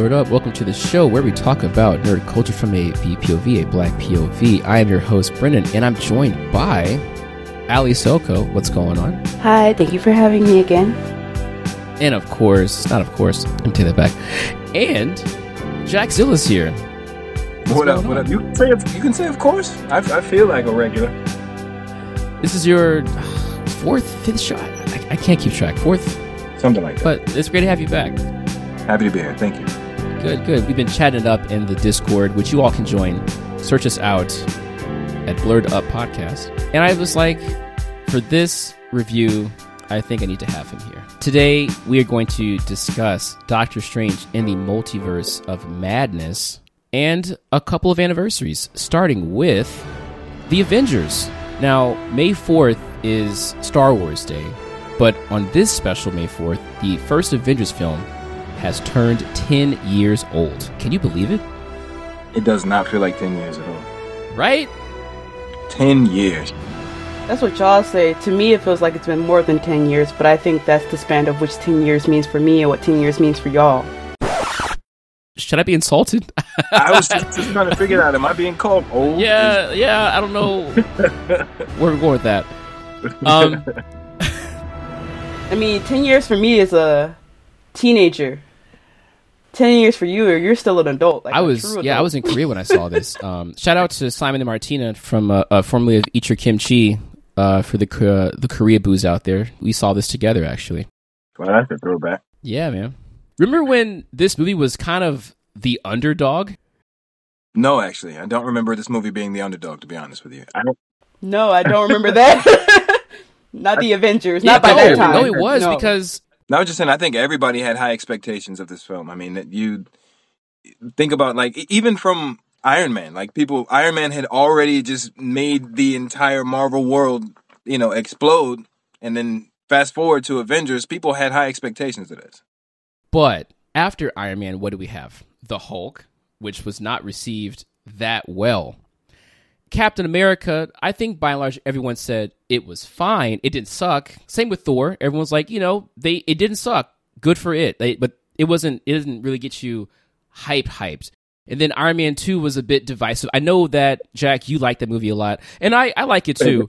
Blurred up. Welcome to the show where we talk about nerd culture from a BPOV, a black POV. I am your host, Brendan, and I'm joined by Ali Soko. What's going on? Hi, thank you for having me again. And of course, not of course, I'm taking that back. And Jack Zilla's here. What's what up? What up? You can say you can say of course. I, I feel like a regular. This is your fourth, fifth show. I, I can't keep track. Fourth, something like that. But it's great to have you back. Happy to be here. Thank you. Good, good. We've been chatting it up in the Discord, which you all can join. Search us out at Blurred Up Podcast. And I was like, for this review, I think I need to have him here. Today, we are going to discuss Doctor Strange in the Multiverse of Madness and a couple of anniversaries, starting with The Avengers. Now, May 4th is Star Wars Day, but on this special May 4th, the first Avengers film has turned 10 years old. Can you believe it? It does not feel like 10 years at all. Right? 10 years. That's what y'all say. To me, it feels like it's been more than 10 years, but I think that's the span of which 10 years means for me and what 10 years means for y'all. Should I be insulted? I was just, just, trying to figure out, am I being called old? Yeah, yeah, I don't know where we're going with that. Um, I mean, 10 years for me is a teenager ten years for you, or you're still an adult. Like I was, yeah, I was in Korea when I saw this. Um, shout out to Simon and Martina from uh, uh, formerly of Eat Your Kimchi uh, for the uh, the Korea booze out there. We saw this together actually. Well, that's a throwback. Yeah, man. Remember when this movie was kind of the underdog? No, actually, I don't remember this movie being the underdog. To be honest with you, I don't. No, I don't remember that. not the Avengers. Yeah, not by no, that time. No, it was no. because no, I was just saying. I think everybody had high expectations of this film. I mean, that you think about like even from Iron Man, like people, Iron Man had already just made the entire Marvel world, you know, explode, and then fast forward to Avengers, people had high expectations of this. But after Iron Man, what do we have? The Hulk, which was not received that well. Captain America, I think by and large everyone said it was fine. It didn't suck. Same with Thor. Everyone's like, you know, they it didn't suck. Good for it. They, but it wasn't. It didn't really get you hyped, hyped. And then Iron Man Two was a bit divisive. I know that Jack, you like that movie a lot, and I I like it too.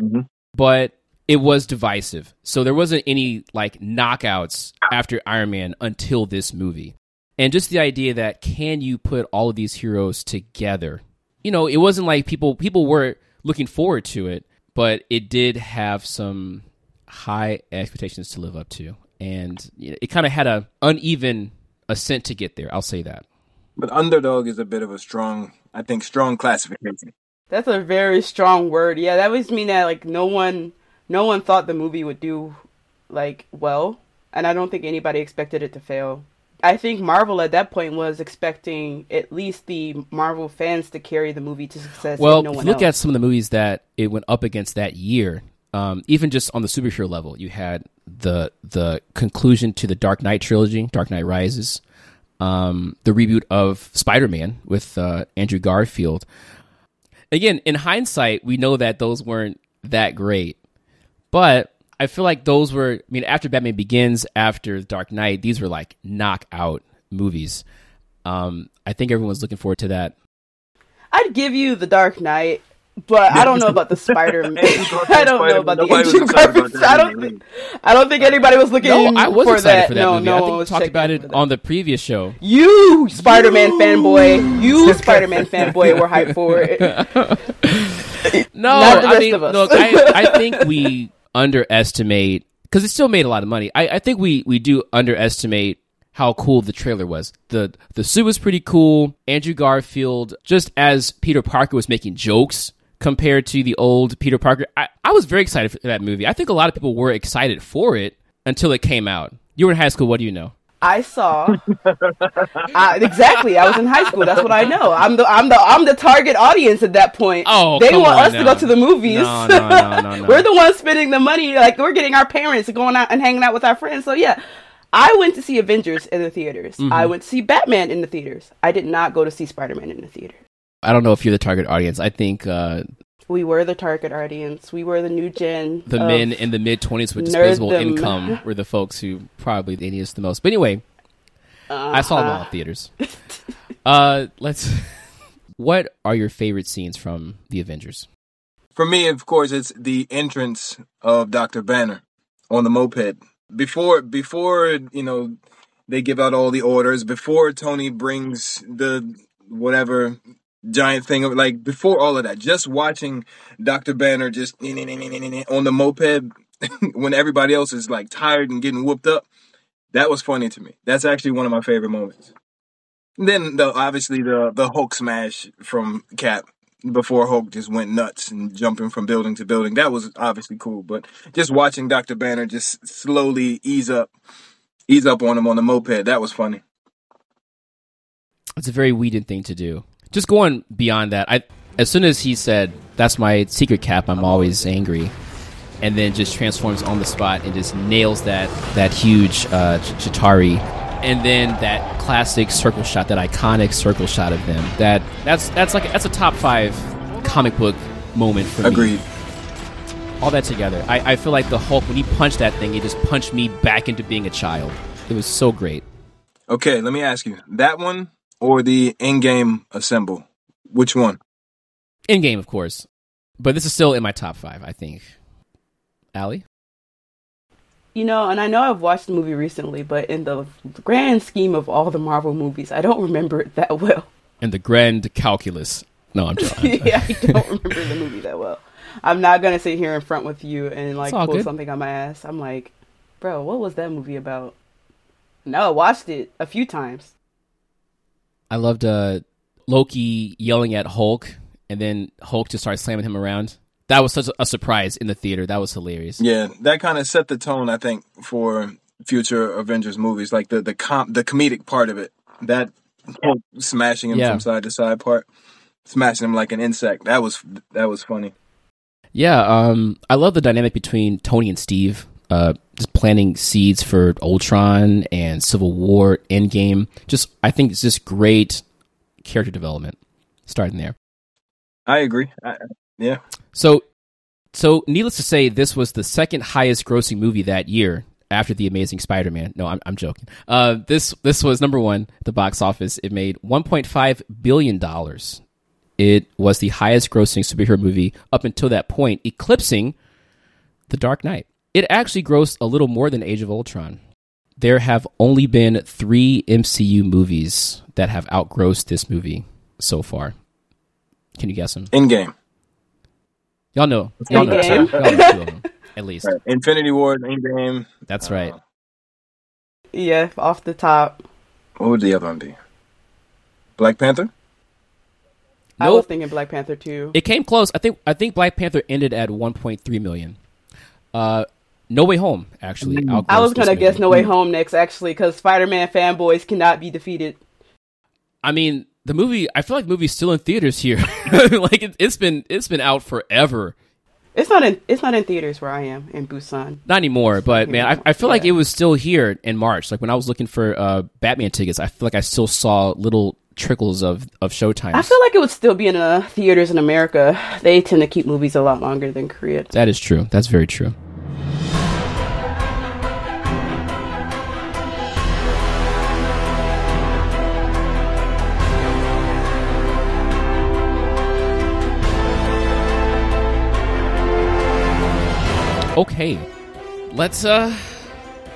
Mm-hmm. But it was divisive. So there wasn't any like knockouts after Iron Man until this movie. And just the idea that can you put all of these heroes together you know, it wasn't like people people were looking forward to it, but it did have some high expectations to live up to, and it kind of had a uneven ascent to get there. I'll say that. But underdog is a bit of a strong, I think, strong classification. That's a very strong word. Yeah, that would mean that like no one, no one thought the movie would do like well, and I don't think anybody expected it to fail. I think Marvel at that point was expecting at least the Marvel fans to carry the movie to success. Well, no look else. at some of the movies that it went up against that year. Um, even just on the superhero level, you had the the conclusion to the Dark Knight trilogy, Dark Knight Rises, um, the reboot of Spider Man with uh, Andrew Garfield. Again, in hindsight, we know that those weren't that great, but I feel like those were. I mean, after Batman Begins, after Dark Knight, these were like knockout movies. Um, I think everyone's looking forward to that. I'd give you the Dark Knight, but I don't know about the Spider Man. I don't know about the Andrew Garfield. I don't think. I don't think anybody was looking. No, I was for excited that. for that no, movie. No I think we talked about it on the previous show. You Spider Man fanboy, you Spider Man fanboy, were hyped for it. no, I mean, look, I, I think we underestimate because it still made a lot of money. I, I think we we do underestimate how cool the trailer was. The the suit was pretty cool. Andrew Garfield, just as Peter Parker was making jokes compared to the old Peter Parker. I, I was very excited for that movie. I think a lot of people were excited for it until it came out. You were in high school, what do you know? I saw uh, exactly. I was in high school. That's what I know. I'm the I'm the I'm the target audience at that point. Oh, they want us now. to go to the movies. No, no, no, no, no. we're the ones spending the money. Like we're getting our parents going out and hanging out with our friends. So yeah, I went to see Avengers in the theaters. Mm-hmm. I went to see Batman in the theaters. I did not go to see Spider Man in the theater. I don't know if you're the target audience. I think uh, we were the target audience. We were the new gen. The men in the mid 20s with disposable income were the folks who probably they need us the most. But anyway, I saw them all in theaters. Uh, let's. What are your favorite scenes from the Avengers? For me, of course, it's the entrance of Doctor Banner on the moped before before you know they give out all the orders before Tony brings the whatever giant thing of like before all of that just watching Dr. Banner just on the moped when everybody else is like tired and getting whooped up that was funny to me that's actually one of my favorite moments then the obviously the the Hulk smash from Cap before Hulk just went nuts and jumping from building to building. That was obviously cool, but just watching Dr. Banner just slowly ease up ease up on him on the moped, that was funny. It's a very Whedon thing to do. Just going beyond that, I as soon as he said, "That's my secret cap," I'm always angry, and then just transforms on the spot and just nails that that huge uh, Chitauri and then that classic circle shot, that iconic circle shot of them. That that's that's like that's a top five comic book moment for Agreed. me. All that together, I, I feel like the Hulk when he punched that thing, he just punched me back into being a child. It was so great. Okay, let me ask you that one or the in-game assemble. Which one? In-game, of course, but this is still in my top five. I think. Allie? You know, and I know I've watched the movie recently, but in the grand scheme of all the Marvel movies, I don't remember it that well. In the grand calculus. No, I'm joking. yeah, I don't remember the movie that well. I'm not gonna sit here in front with you and like pull good. something on my ass. I'm like, bro, what was that movie about? No, I watched it a few times. I loved uh, Loki yelling at Hulk, and then Hulk just started slamming him around. That was such a surprise in the theater. That was hilarious. Yeah, that kind of set the tone, I think, for future Avengers movies. Like the the com- the comedic part of it, that Hulk smashing him Yeah. from side to side part, smashing him like an insect. That was that was funny. Yeah, um, I love the dynamic between Tony and Steve. Uh, just planting seeds for Ultron and Civil War, Endgame. Just, I think it's just great character development starting there. I agree. I, yeah, So, so needless to say, this was the second highest grossing movie that year after the Amazing Spider-Man. No, I'm, I'm joking. Uh, this this was number one the box office. It made 1.5 billion dollars. It was the highest grossing superhero movie up until that point, eclipsing The Dark Knight. It actually grossed a little more than Age of Ultron. There have only been three MCU movies that have outgrossed this movie so far. Can you guess them? Endgame, Y'all know. Y'all know, two, Endgame. y'all know two of them, at least. right. Infinity War, Endgame. That's right. Yeah, off the top. What would the other one be? Black Panther. I was thinking Black Panther too. It came close. I think. I think Black Panther ended at 1.3 million. Uh, No Way Home actually. outgrossed I was gonna guess movie. No Way Home next, actually, because Spider-Man fanboys cannot be defeated. I mean, the movie. I feel like the movie's still in theaters here. like it, it's been. It's been out forever. It's not in. It's not in theaters where I am in Busan. Not anymore, but man, I, I feel like it was still here in March. Like when I was looking for uh, Batman tickets, I feel like I still saw little trickles of of showtime. I feel like it would still be in uh, theaters in America. They tend to keep movies a lot longer than Korea. that is true. That's very true. Okay, let's uh,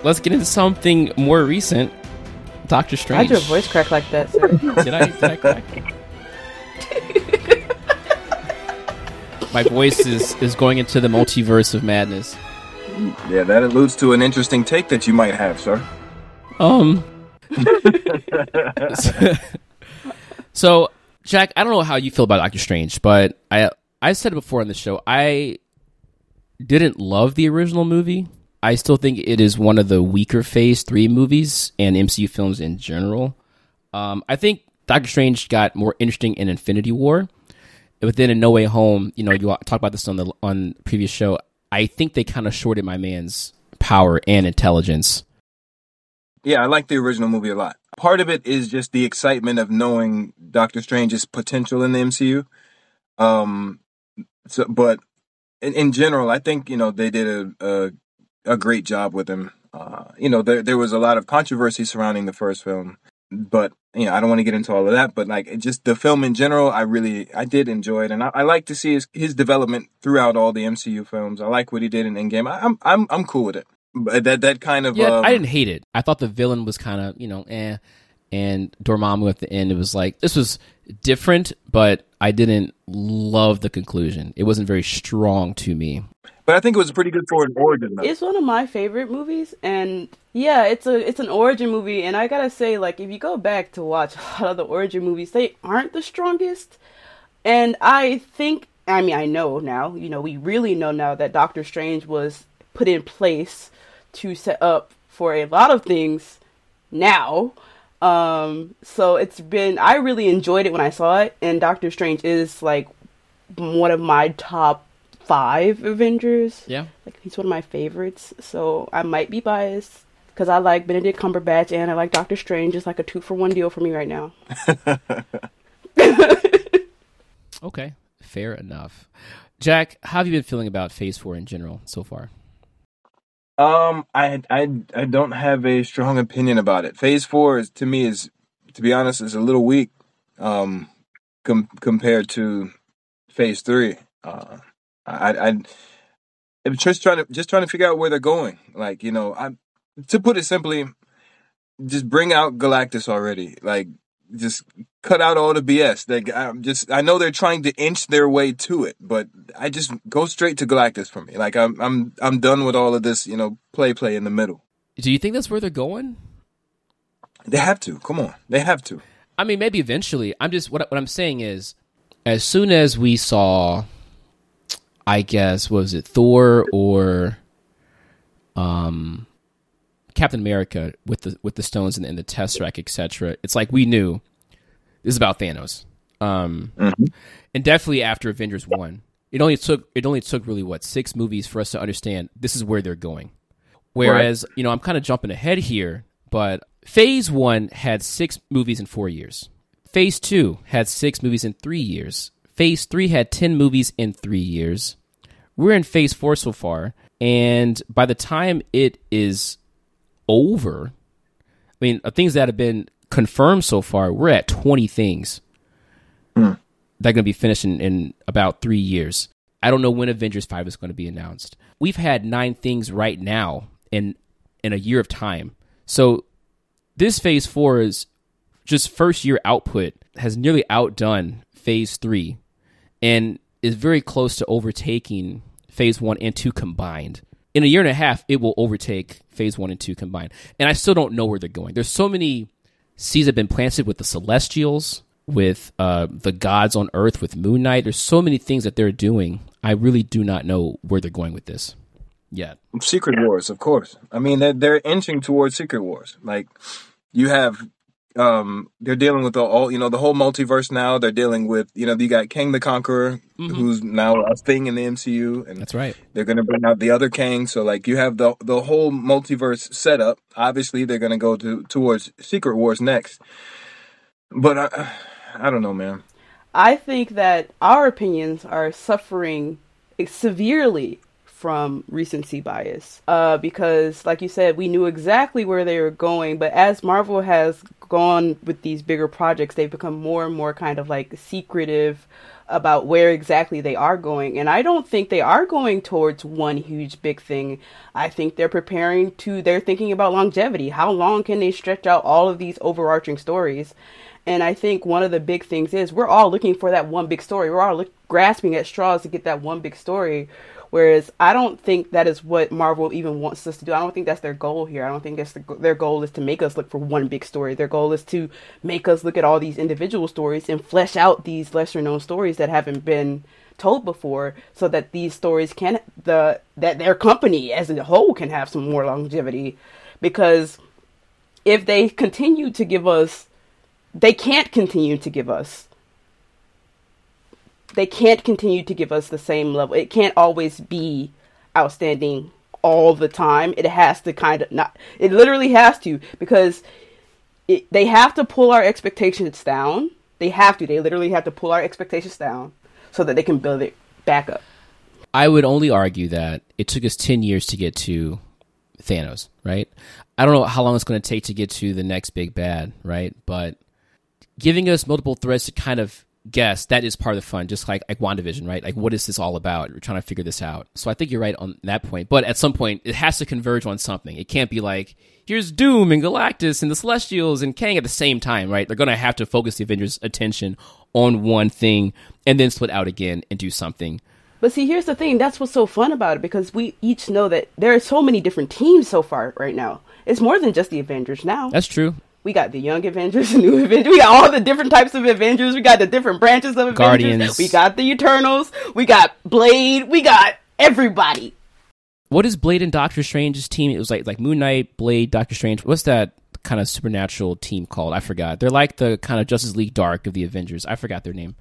let's get into something more recent. Doctor Strange. Why'd your voice crack like that? Sir? Did I? Did I crack? My voice is is going into the multiverse of madness. Yeah, that alludes to an interesting take that you might have, sir. Um. so, Jack, I don't know how you feel about Doctor Strange, but I I said it before on the show. I didn't love the original movie. I still think it is one of the weaker Phase Three movies and MCU films in general. Um, I think Doctor Strange got more interesting in Infinity War, but then in No Way Home, you know, you talked about this on the on previous show. I think they kind of shorted my man's power and intelligence. Yeah, I like the original movie a lot. Part of it is just the excitement of knowing Doctor Strange's potential in the MCU. Um, so, but in, in general, I think you know they did a a, a great job with him. Uh, you know, there there was a lot of controversy surrounding the first film, but you know, I don't want to get into all of that. But like, just the film in general, I really, I did enjoy it, and I, I like to see his his development throughout all the MCU films. I like what he did in Endgame. I, I'm I'm I'm cool with it. But that that kind of Yeah, um, I didn't hate it. I thought the villain was kind of you know eh, and Dormammu at the end. It was like this was different, but I didn't love the conclusion. It wasn't very strong to me. But I think it was a pretty good for an origin. Though. It's one of my favorite movies, and yeah, it's a it's an origin movie. And I gotta say, like, if you go back to watch a lot of the origin movies, they aren't the strongest. And I think, I mean, I know now. You know, we really know now that Doctor Strange was put in place to set up for a lot of things now. Um, so it's been I really enjoyed it when I saw it, and Doctor Strange is like one of my top five Avengers. Yeah, Like he's one of my favorites, so I might be biased because I like Benedict Cumberbatch and I like Doctor Strange. It's like a two for one deal for me right now. okay, fair enough. Jack, how have you been feeling about Phase Four in general so far? Um, I I I don't have a strong opinion about it. Phase four is to me is, to be honest, is a little weak, um, com- compared to phase three. Uh, I I I'm just trying to just trying to figure out where they're going. Like you know, I to put it simply, just bring out Galactus already. Like just cut out all the BS. Like I'm just I know they're trying to inch their way to it, but I just go straight to Galactus for me. Like I'm I'm I'm done with all of this, you know, play play in the middle. Do you think that's where they're going? They have to. Come on. They have to. I mean, maybe eventually. I'm just what what I'm saying is, as soon as we saw, I guess what was it Thor or, um, Captain America with the with the stones and, and the Tesseract, etc. It's like we knew this is about Thanos. Um, and definitely after Avengers one, it only took it only took really what six movies for us to understand this is where they're going. Whereas you know I'm kind of jumping ahead here, but Phase one had six movies in four years. Phase two had six movies in three years. Phase three had ten movies in three years. We're in Phase four so far, and by the time it is over, I mean uh, things that have been confirmed so far, we're at twenty things that are going to be finished in, in about three years. I don't know when Avengers 5 is going to be announced. We've had nine things right now in in a year of time. So this phase 4 is just first year output has nearly outdone phase 3 and is very close to overtaking phase 1 and 2 combined. In a year and a half it will overtake phase 1 and 2 combined. And I still don't know where they're going. There's so many seeds have been planted with the celestials with uh, the gods on earth with moon knight there's so many things that they're doing i really do not know where they're going with this yet Secret Wars, of course. I mean, they're, they're inching towards Secret Wars. Like, you have, um, they're dealing with the all, you know, the whole multiverse now. They're dealing with, you know, you got Kang the Conqueror, who's now a thing in the MCU, and that's right they're going to bring out the other Kang. So, like, you have the the whole multiverse set up. Obviously, they're going to go to towards Secret Wars next. But I, I don't know, man. I think that our opinions are suffering severely from recency bias. Uh, because, like you said, we knew exactly where they were going, but as Marvel has gone with these bigger projects, they've become more and more kind of like secretive about where exactly they are going. And I don't think they are going towards one huge big thing. I think they're preparing to, they're thinking about longevity. How long can they stretch out all of these overarching stories? And I think one of the big things is we're all looking for that one big story. We're all look, grasping at straws to get that one big story. Whereas I don't think that is what Marvel even wants us to do. I don't think that's their goal here. I don't think that's the, their goal is to make us look for one big story. Their goal is to make us look at all these individual stories and flesh out these lesser known stories that haven't been told before so that these stories can the that their company as a whole can have some more longevity because if they continue to give us they can't continue to give us they can't continue to give us the same level. It can't always be outstanding all the time. It has to kind of not. It literally has to because it, they have to pull our expectations down. They have to. They literally have to pull our expectations down so that they can build it back up. i would only argue that it took us 10 years to get to Thanos, right? I don't know how long it's going to take to get to the next big bad, right? But giving us multiple threads to kind of guess that is part of the fun, just like like WandaVision, right? Like, what is this all about? We're trying to figure this out. So I think you're right on that point. But at some point, it has to converge on something. It can't be like here's Doom and Galactus and the Celestials and Kang at the same time, right? They're going to have to focus the Avengers' attention on one thing and then split out again and do something. But see, here's the thing. That's what's so fun about it because we each know that there are so many different teams so far right now. It's more than just the Avengers now. That's true. We got the Young Avengers, the New Avengers. We got all the different types of Avengers. We got the different branches of Avengers. Guardians. We got the Eternals. We got Blade. We got everybody. What is Blade and Doctor Strange's team? It was like like Moon Knight, Blade, Doctor Strange. What's that kind of supernatural team called? I forgot. They're like the kind of Justice League Dark of the Avengers. I forgot their name.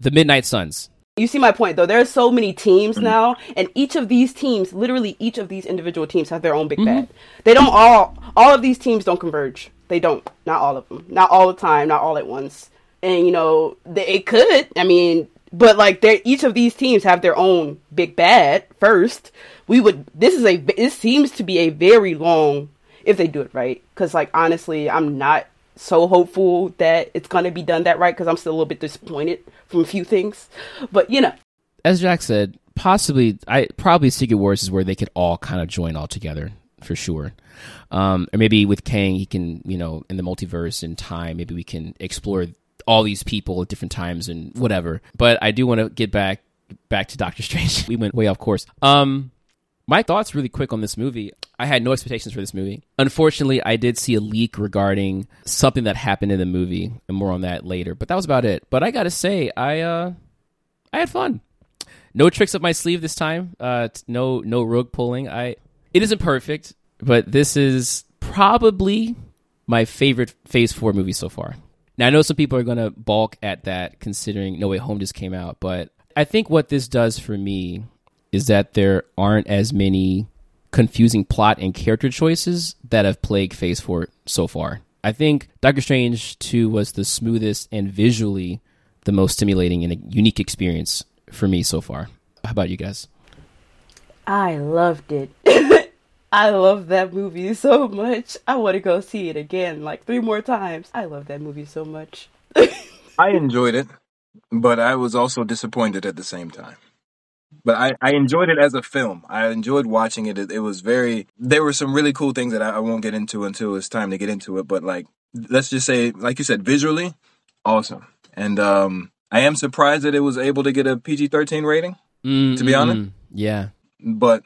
The Midnight Suns. You see my point though. There are so many teams mm-hmm. now, and each of these teams, literally each of these individual teams, have their own big mm-hmm. bad. They don't all. All of these teams don't converge. They don't. Not all of them. Not all the time. Not all at once. And you know, they, it could. I mean, but like, they each of these teams have their own big bad. First, we would. This is a. This seems to be a very long. If they do it right, because like honestly, I'm not so hopeful that it's gonna be done that right because I'm still a little bit disappointed from a few things. But you know, As Jack said, possibly, I probably Secret Wars is where they could all kind of join all together for sure. Um, or maybe with Kang, he can, you know, in the multiverse in time, maybe we can explore all these people at different times and whatever. But I do want to get back back to Doctor Strange. we went way off course. Um, my thoughts really quick on this movie. I had no expectations for this movie. Unfortunately, I did see a leak regarding something that happened in the movie, and more on that later. But that was about it. But I gotta say, I uh, I had fun. No tricks up my sleeve this time. Uh, no no rogue pulling. I it isn't perfect, but this is probably my favorite Phase Four movie so far. Now I know some people are gonna balk at that, considering No Way Home just came out, but I think what this does for me is that there aren't as many confusing plot and character choices that have plagued Phase 4 so far. I think Doctor Strange 2 was the smoothest and visually the most stimulating and a unique experience for me so far. How about you guys? I loved it. I love that movie so much. I want to go see it again, like three more times. I love that movie so much. I enjoyed it, but I was also disappointed at the same time. But I, I enjoyed it as a film. I enjoyed watching it. it. It was very. There were some really cool things that I, I won't get into until it's time to get into it. But like, let's just say, like you said, visually, awesome. And um, I am surprised that it was able to get a PG thirteen rating. Mm, To be honest? mm, yeah. but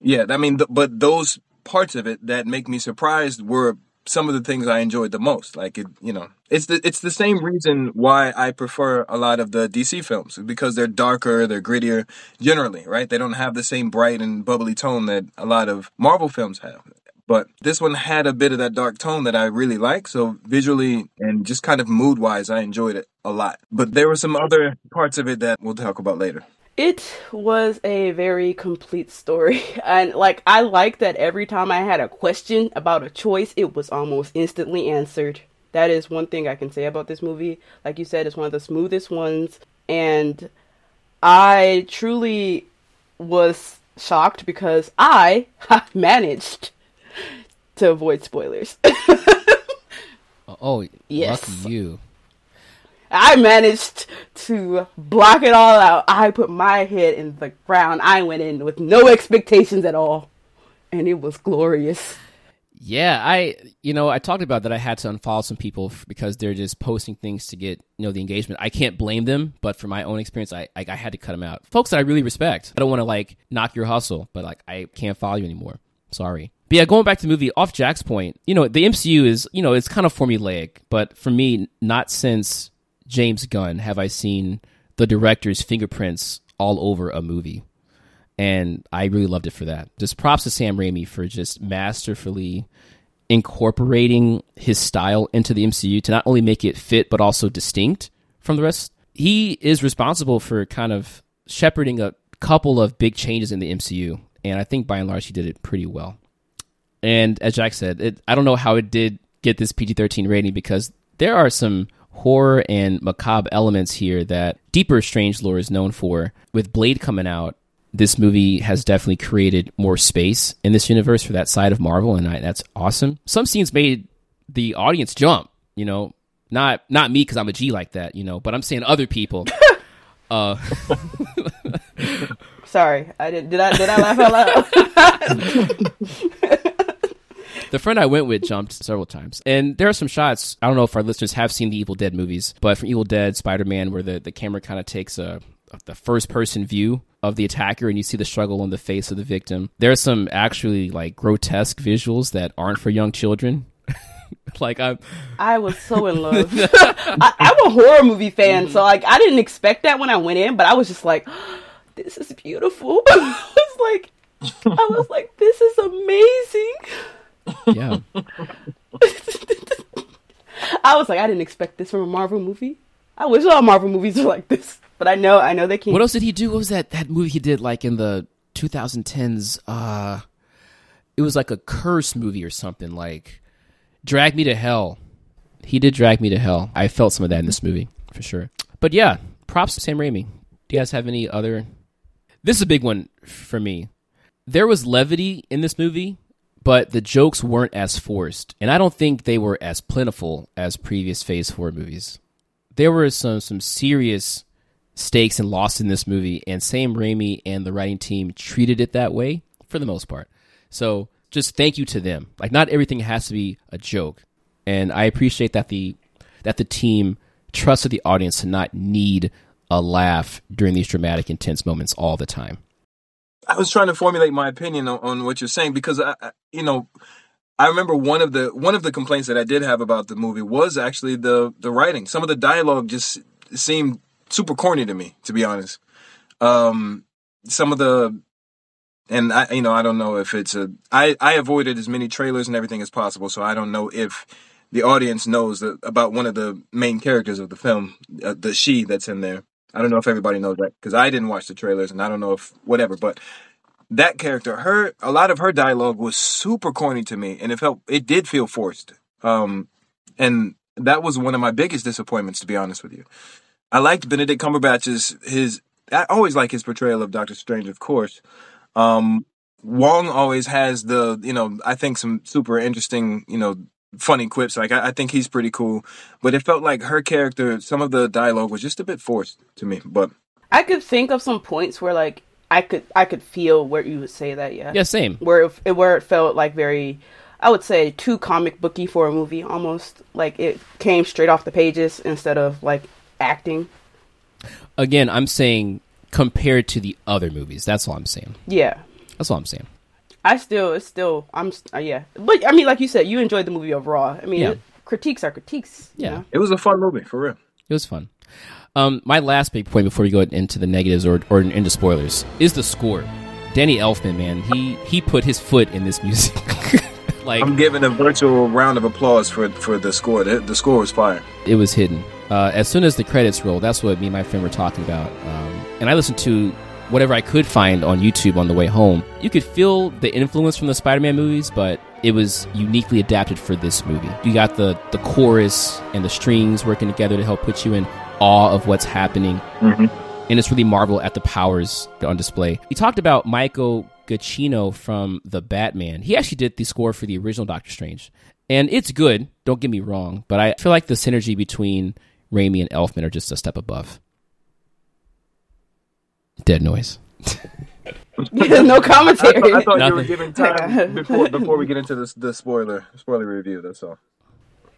yeah, I mean, th- but those parts of it that make me surprised were some of the things I enjoyed the most. Like it, you know, it's the it's the same reason why I prefer a lot of the DC films because they're darker, they're grittier, generally, right? They don't have the same bright and bubbly tone that a lot of Marvel films have. But this one had a bit of that dark tone that I really like. So visually and just kind of mood wise, I enjoyed it a lot. But there were some other parts of it that we'll talk about later. It was a very complete story. And like I like that every time I had a question about a choice, it was almost instantly answered. That is one thing I can say about this movie. Like you said, it's one of the smoothest ones and I truly was shocked because I managed to avoid spoilers. Oh, oh Yes. lucky you. I managed to block it all out. I put my head in the ground. I went in with no expectations at all. And it was glorious. Yeah, I you know I talked about that. I had to unfollow some people because they're just posting things to get you know the engagement. I can't blame them, but for my own experience, I I, I had to cut them out. Folks that I really respect. I don't want to like knock your hustle, but like I can't follow you anymore. Sorry. But yeah, going back to the movie, off Jack's point, you know the MCU is you know it's kind of formulaic, but for me, not since James Gunn have I seen the director's fingerprints all over a movie and I really loved it for that. Just props to Sam Raimi for just masterfully incorporating his style into the MCU to not only make it fit but also distinct from the rest. He is responsible for kind of shepherding a couple of big changes in the MCU, and I think by and large he did it pretty well. And as Jack said, it, I don't know how it did get this PG 13 rating because there are some horror and macabre elements here that Deeper Strange Lore is known for. With Blade coming out, this movie has definitely created more space in this universe for that side of Marvel, and I, that's awesome. Some scenes made the audience jump. You know, not not me because I'm a G like that. You know, but I'm saying other people. uh, Sorry, I did. Did I did I laugh out loud? the friend I went with jumped several times. And there are some shots, I don't know if our listeners have seen the Evil Dead movies, but from Evil Dead, Spider Man, where the, the camera kind of takes a, the first person view of the attacker and you see the struggle on the face of the victim. There are some actually like grotesque visuals that aren't for young children. like I'm I was so in love. I, I'm a horror movie fan, so like I didn't expect that when I went in, but I was just like, this is beautiful. I was like I was like, this is amazing. Yeah. I was like, I didn't expect this from a Marvel movie. I wish all Marvel movies were like this, but I know, I know they can't. What else did he do? What was that that movie he did like in the 2010s? Uh, it was like a curse movie or something like Drag Me to Hell. He did Drag Me to Hell. I felt some of that in this movie for sure. But yeah, props to Sam Raimi. Do you guys have any other? This is a big one for me. There was levity in this movie, but the jokes weren't as forced, and I don't think they were as plentiful as previous Phase Four movies. There were some some serious stakes and loss in this movie, and Sam Raimi and the writing team treated it that way for the most part. So just thank you to them. Like not everything has to be a joke, and I appreciate that the that the team trusted the audience to not need a laugh during these dramatic, intense moments all the time. I was trying to formulate my opinion on, on what you're saying because I, you know, I remember one of the one of the complaints that I did have about the movie was actually the the writing. Some of the dialogue just seemed super corny to me, to be honest. Um, some of the and I, you know, I don't know if it's a. I I avoided as many trailers and everything as possible, so I don't know if the audience knows that, about one of the main characters of the film, uh, the she that's in there. I don't know if everybody knows that because I didn't watch the trailers and I don't know if whatever, but that character, her, a lot of her dialogue was super corny to me and it felt, it did feel forced. Um, and that was one of my biggest disappointments, to be honest with you. I liked Benedict Cumberbatch's, his, I always like his portrayal of Doctor Strange, of course. Um, Wong always has the, you know, I think some super interesting, you know, funny quips. Like I, I, think he's pretty cool, but it felt like her character, some of the dialogue was just a bit forced to me. But I could think of some points where like I could I could feel where you would say that. Yeah. Yeah. Same. Where it, where it felt like very. I would say too comic booky for a movie, almost like it came straight off the pages instead of like acting. Again, I'm saying compared to the other movies. That's all I'm saying. Yeah. That's all I'm saying. I still, it's still, I'm, uh, yeah. But I mean, like you said, you enjoyed the movie overall. I mean, Yeah. it- critiques are critiques. you Yeah. know? it was a fun movie for real. It was fun. Um, my last big point before we go into the negatives or, or into spoilers is the score. Danny Elfman, man, he he put his foot in this music. like I'm giving a virtual round of applause for for the score. The, the score was fire. it was hidden. Uh, as soon as the credits rolled, that's what me and my friend were talking about. Um, and I listened to whatever I could find on YouTube on the way home. You could feel the influence from the Spider-Man movies, but it was uniquely adapted for this movie. You got the the chorus and the strings working together to help put you in awe of what's happening. Mm-hmm. And it's really Marvel at the powers on display. You talked about Michael Giacchino from The Batman. He actually did the score for the original Doctor Strange. And it's good, don't get me wrong, but I feel like the synergy between Raimi and Elfman are just a step above. Dead noise. no I commentary. I thought you were giving time before before we get into this the spoiler spoiler review. That's all.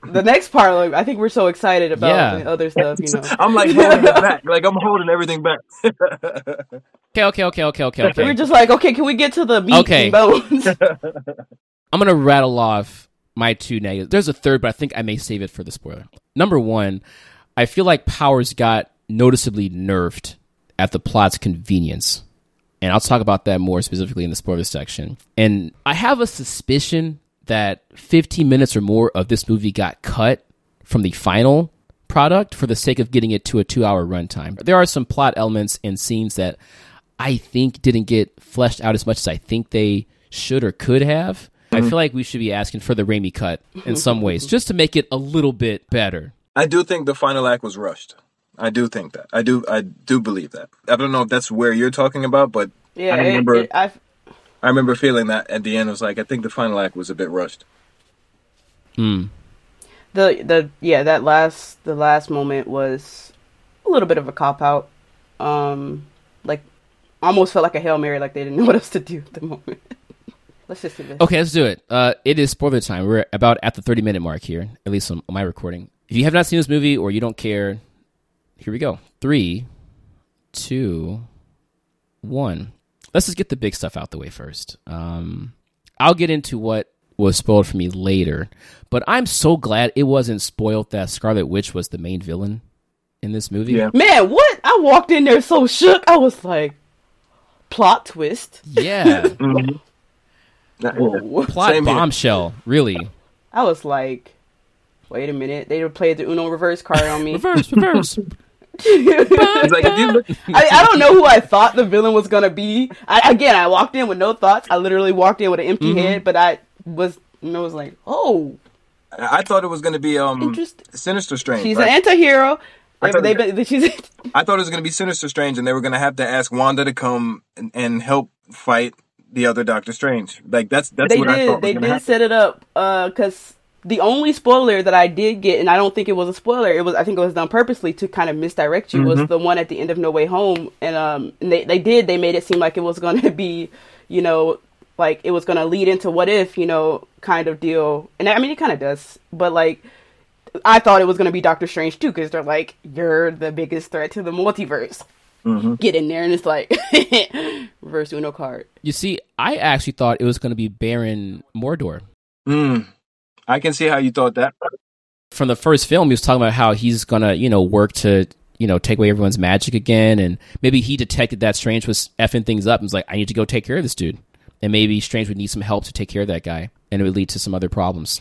the next part, like, I think we're so excited about Yeah. the other stuff. You know, I'm like holding it back. Like I'm holding everything back. Okay, okay, okay, okay, okay, okay. we're just like, okay, can we get to the meat Okay. and bones? I'm gonna rattle off my two negatives. There's a third, but I think I may save it for the spoiler. Number one, I feel like Powers got noticeably nerfed at the plot's convenience. And I'll talk about that more specifically in the spoiler section. And I have a suspicion that 15 minutes or more of this movie got cut from the final product for the sake of getting it to a two hour runtime. There are some plot elements and scenes that I think didn't get fleshed out as much as I think they should or could have. I mm-hmm. feel like we should be asking for the Raimi cut in some ways, just to make it a little bit better. I do think the final act was rushed. I do think that. I do. I do believe that. I don't know if that's where you're talking about, but Yeah, I remember- it- I I remember feeling that at the end. It was like I think the final act was a bit rushed. Hmm. the the yeah that last the last moment was a little bit of a cop out. Um, like almost felt like a hail mary, like they didn't know what else to do at the moment. Let's just do this. Okay, let's do it. Uh, it is spoiler time. We're about at the 30 minute mark here, at least on my recording. If you have not seen this movie or you don't care, here we go. Three, two, one. Let's just get the big stuff out the way first. Um, I'll get into what was spoiled for me later, but I'm so glad it wasn't spoiled that Scarlet Witch was the main villain in this movie. Yeah. Man, what? I walked in there so shook. I was like, plot twist. Yeah. Whoa. Plot Same here. bombshell, really. I was like, wait a minute. They played the Uno reverse card on me. Reverse, reverse. It's like if you look, I, I don't know who I thought the villain was gonna be. I, again, I walked in with no thoughts. I literally walked in with an empty Mm-hmm. head, but I was, and I was like, oh, I thought it was going to be um Interesting. Sinister Strange. she's right? an anti-hero. I thought- they, they, she's I thought it was going to be Sinister Strange, and they were going to have to ask Wanda to come and, and help fight the other Doctor Strange. Like that's that's they what I did thought they was going to did happen. set it up because the only spoiler that I did get, and I don't think it was a spoiler, it was I think it was done purposely to kind of misdirect you, Mm-hmm. was the one at the end of No Way Home, and um, and they they did they made it seem like it was going to be, you know, like it was going to lead into what if, you know, kind of deal, and I mean it kind of does, but like. I thought it was going to be Doctor Strange too, because they're like, "You're the biggest threat to the multiverse." Mm-hmm. Get in there, and it's like reverse Uno card. You see, I actually thought it was going to be Baron Mordo. Mm. I can see how you thought that. From the first film, he was talking about how he's to, you know, work to, you know, take away everyone's magic again. And maybe he detected that Strange was effing things up and was like, I need to go take care of this dude. And maybe Strange would need some help to take care of that guy. And it would lead to some other problems.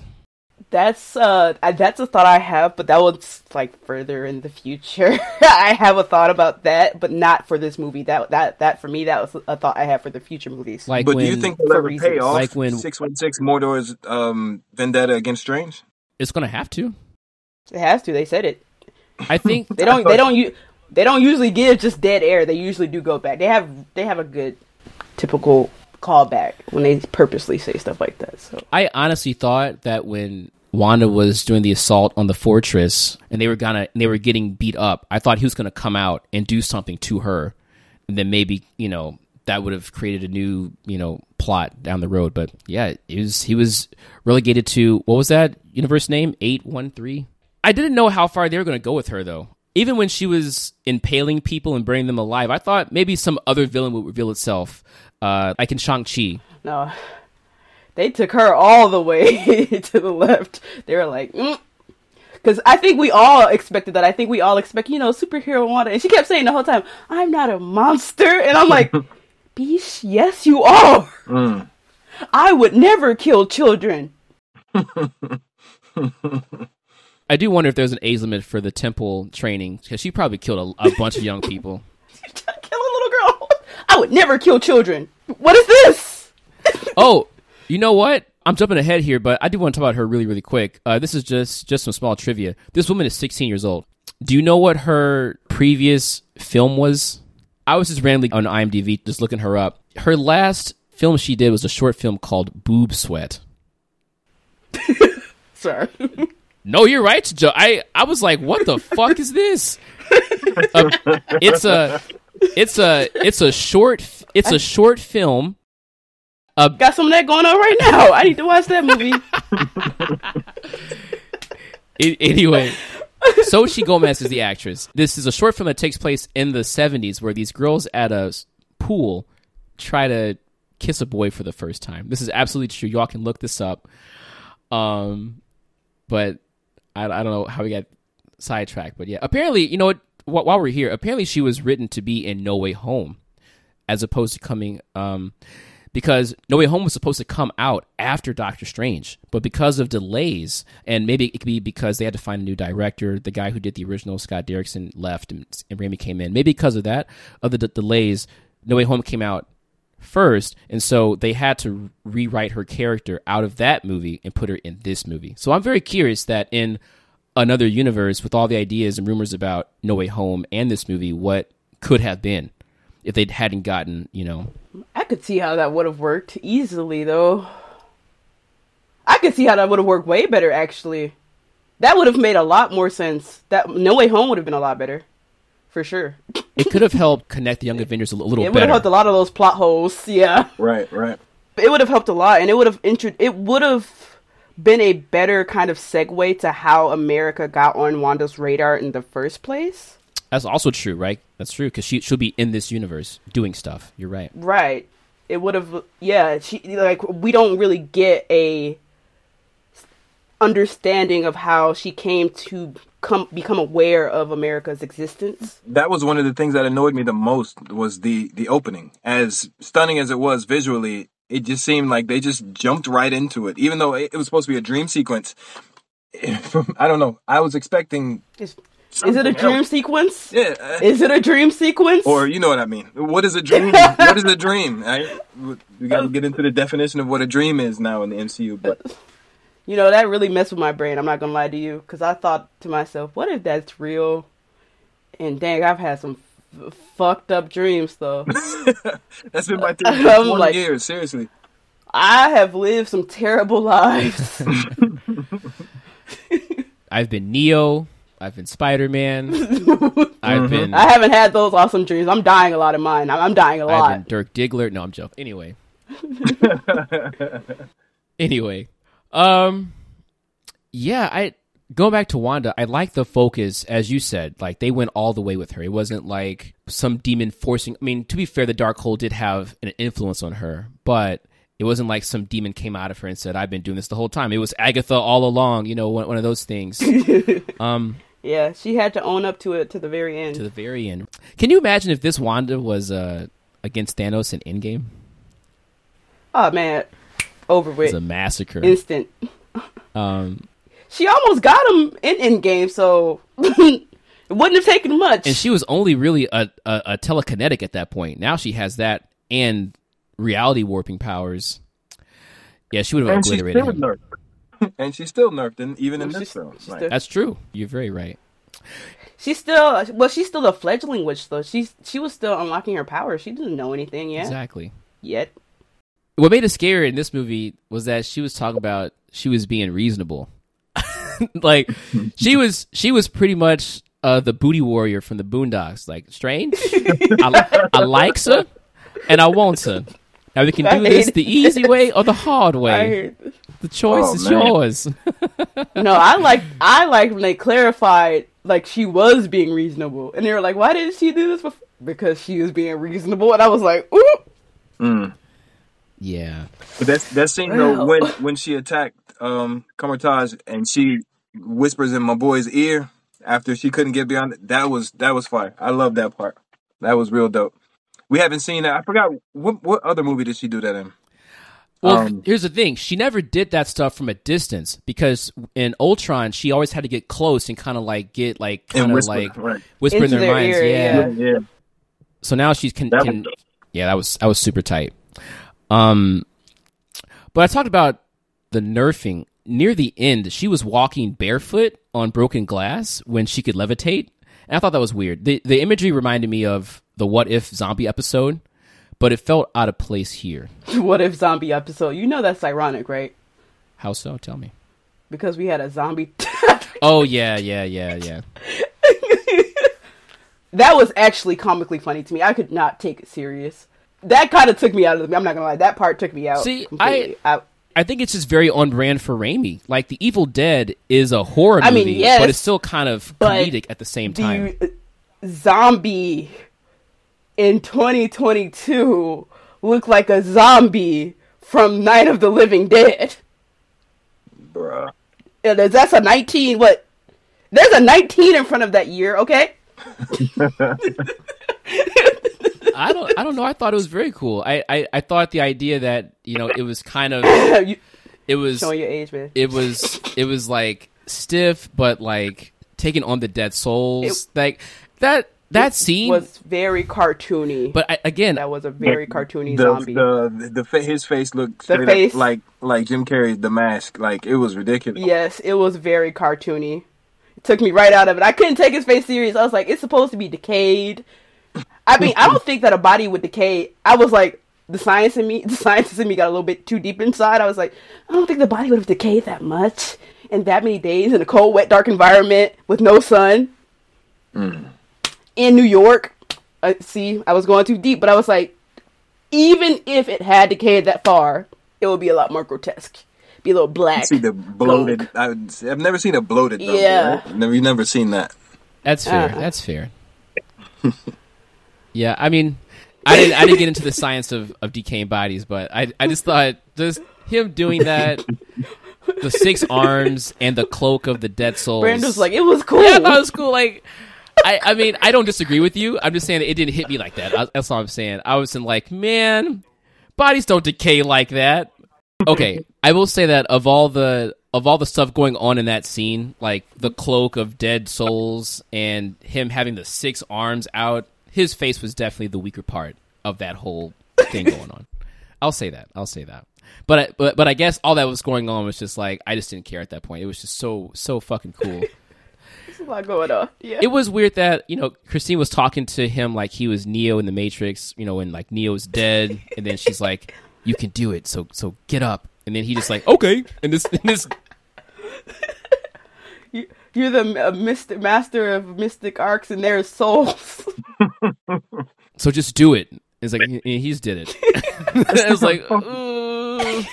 That's uh that's a thought I have, but that was like further in the future. I have a thought about that, but not for this movie. That that that for me that was a thought I have for the future movies. Like But when do you think they'll ever pay off Like when- six one six Mordo's um, vendetta against Strange? it's going to have to. it has to. They said it. I think They don't. They don't. u- They don't usually give just dead air. They usually do go back. They have. They have a good typical callback when they purposely say stuff like that. So I honestly thought that when Wanda was doing the assault on the fortress and they were gonna they were getting beat up, I thought he was gonna come out and do something to her, and then maybe you know that would have created a new you know plot down the road. But yeah, it was he was relegated to what was that universe name eight one three. I didn't know how far they were gonna go with her though. Even when she was impaling people and burning them alive, I thought maybe some other villain would reveal itself, uh, like in Shang Chi. no, they took her all the way to the left. They were like. Mm. Because I think we all expected that. I think we all expect, you know, superhero Wanda. And she kept saying the whole time, I'm not a monster. And I'm like, Beesh, yes, you are. Mm. I would never kill children. I do wonder if there's an age limit for the temple training because she probably killed a, a bunch of young people. kill a little girl. I would never kill children. What is this? Oh, you know what? I'm jumping ahead here, but I do want to talk about her really, really quick. Uh, this is just just some small trivia. This woman is 16 years old. Do you know what her previous film was? I was just randomly on IMDb just looking her up. Her last film she did was a short film called Boob Sweat. Sorry. No, you're right, Joe. I I was like, what the fuck is this? Uh, it's a it's a it's a short it's a short film. Got some of that going on right now. I need to watch that movie. I- anyway, Xochitl Gomez is the actress. This is a short film that takes place in the 70s where these girls at a pool try to kiss a boy for the first time. This is absolutely true. Y'all can look this up. Um, but I, I don't know how we got sidetracked. But yeah, apparently, you know what? Wh- While we're here, apparently she was written to be in No Way Home as opposed to coming um because No Way Home was supposed to come out after Doctor Strange, but because of delays, and maybe it could be because they had to find a new director, the guy who did the original Scott Derrickson left and, and Raimi came in. Maybe because of that, of the d- delays, No Way Home came out first, and so they had to rewrite her character out of that movie and put her in this movie. So I'm very curious that in another universe with all the ideas and rumors about No Way Home and this movie, what could have been if they hadn't gotten, you know, I could see how that would have worked easily, though. I could see how that would have worked way better, actually. That would have made a lot more sense. That No Way Home would have been a lot better, for sure. It could have helped connect the Young Avengers a li- little It would have helped a lot of those plot holes. Yeah, Right, right. it would have helped a lot, and it would have intro- It would have been a better kind of segue to how America got on Wanda's radar in the first place. That's also true, right? That's true because she she'll be in this universe doing stuff. You're right. Right. It would have. Yeah. She like we don't really get a understanding of how she came to come become aware of America's existence. That was one of the things that annoyed me the most was the the opening. As stunning as it was visually, it just seemed like they just jumped right into it, even though it, was supposed to be a dream sequence. I don't know. I was expecting. Is, is it a dream else. sequence? Yeah. Is it a dream sequence? Or you know what I mean. What is a dream? what is a dream? I, we got to get into the definition of what a dream is now in the MCU. But you know that really messed with my brain. I'm not gonna lie to you because I thought to myself, what if that's real? And dang, I've had some fucked up dreams though. that's been my theory for I'm 20 like- years. Seriously. I have lived some terrible lives. I've been Neo. I've been Spider Man. I've been I haven't had those awesome dreams. I'm dying a lot of mine. I'm I'm dying a I've lot. been Dirk Diggler. No, I'm joking. Anyway. anyway. Um yeah, I going back to Wanda, I like the focus, as you said, like they went all the way with her. It wasn't like some demon forcing I mean, to be fair, the Darkhold did have an influence on her, but it wasn't like some demon came out of her and said, I've been doing this the whole time. It was Agatha all along, you know, one, one of those things. um Yeah, she had to own up to it to the very end. to the very end. Can you imagine if this Wanda was uh against Thanos in Endgame? oh man, over with. It's a massacre. instant. Um, She almost got him in Endgame, so it wouldn't have taken much. and she was only really a, a, a telekinetic at that point. Now she has that and reality warping powers. Yeah, she would have And she's obliterated still him. nerfed. and she's still nerfed, in, even in this film. she's Like, still- That's true. You're very right. she's still well, she's still a fledgling witch though. She's she was still unlocking her powers. She didn't know anything yet. Exactly. Yet. What made it scary in this movie was that she was talking about she was being reasonable. like she was she was pretty much uh, the booty warrior from the Boondocks. Like strange. I, li- I likes her and I wants her. Now we can do this the easy way or the hard way. The choice Oh, is man. yours. No, I like I like when they clarified like she was being reasonable, and they were like, "Why didn't she do this?" Before? Because she was being reasonable, and I was like, "Ooh." mm. yeah. But that's that scene though when when she attacked um Kamar-Taj and she whispers in my boy's ear after she couldn't get beyond it. That was that was fire. I love that part. That was real dope. We haven't seen that. I forgot what what other movie did she do that in? Well, Um, here's the thing. She never did that stuff from a distance because in Ultron, she always had to get close and kind of like get like kind of whisper, like right. whisper in their, their minds. ear, yeah. yeah. Yeah. So now she's can, can yeah, that was that was super tight. Um, but I talked about the nerfing near the end. She was walking barefoot on broken glass when she could levitate, and I thought that was weird. the The imagery reminded me of the What If zombie episode, but it felt out of place here. What if zombie episode? You know that's ironic, right? How so? Tell me. Because we had a zombie. Oh yeah, yeah, yeah, yeah. that was actually comically funny to me. I could not take it serious. That kind of took me out of the. I'm not gonna lie. That part took me out. See, completely. I, I think it's just very on brand for Raimi. Like The Evil Dead is a horror I movie, mean, yes, but it's still kind of comedic at the same time. the zombie in 2022 looked like a zombie from Night of the Living Dead. Bruh. And That's a 19. What? There's a 19 in front of that year. Okay. I don't I don't know. I thought it was very cool. I, I, I thought the idea that, you know, it was kind of you it was showing your age, man. it was it was like stiff but like taking on the dead souls. like that that scene was very cartoony. but I, again that was a very cartoony the, zombie. The, the the his face looked The straight up face. like like Jim Carrey's The Mask. Like it was ridiculous. Yes, it was very cartoony. It took me right out of it. I couldn't take his face serious. I was like, it's supposed to be decayed. I mean, I don't think that a body would decay. I was like, the science in me, the scientist in me got a little bit too deep inside. I was like, I don't think the body would have decayed that much in that many days in a cold, wet, dark environment with no sun in New York. Uh, see, I was going too deep, but I was like, even if it had decayed that far, it would be a lot more grotesque. Be a little black. See the bloated. gunk. I, I've never seen a bloated. Dump, Yeah. right? Never, you never seen that. That's fair. Uh-huh. That's fair. yeah, I mean, I didn't. I didn't get into the science of, of decaying bodies, but I I just thought just him doing that, the six arms and the cloak of the dead souls. Brandon's like, it was cool. yeah, I thought it was cool. Like, I I mean, I don't disagree with you. I'm just saying it didn't hit me like that. I, that's all I'm saying. I was in like, man, bodies don't decay like that. Okay, I will say that of all the of all the stuff going on in that scene, like the cloak of dead souls and him having the six arms out, his face was definitely the weaker part of that whole thing going on. I'll say that. I'll say that. But I, but but I guess all that was going on was just like I just didn't care at that point. It was just so so fucking cool. There's a lot going on. Yeah. it was weird that you know Christine was talking to him like he was Neo in the Matrix, you know, when like Neo's dead, and then she's like, "You can do it, so so get up," and then he just like, "Okay," and this and this You're the uh, mystic master of mystic arts and their souls. so just do it. It's like he, he's did it. it's was like, "Ooh."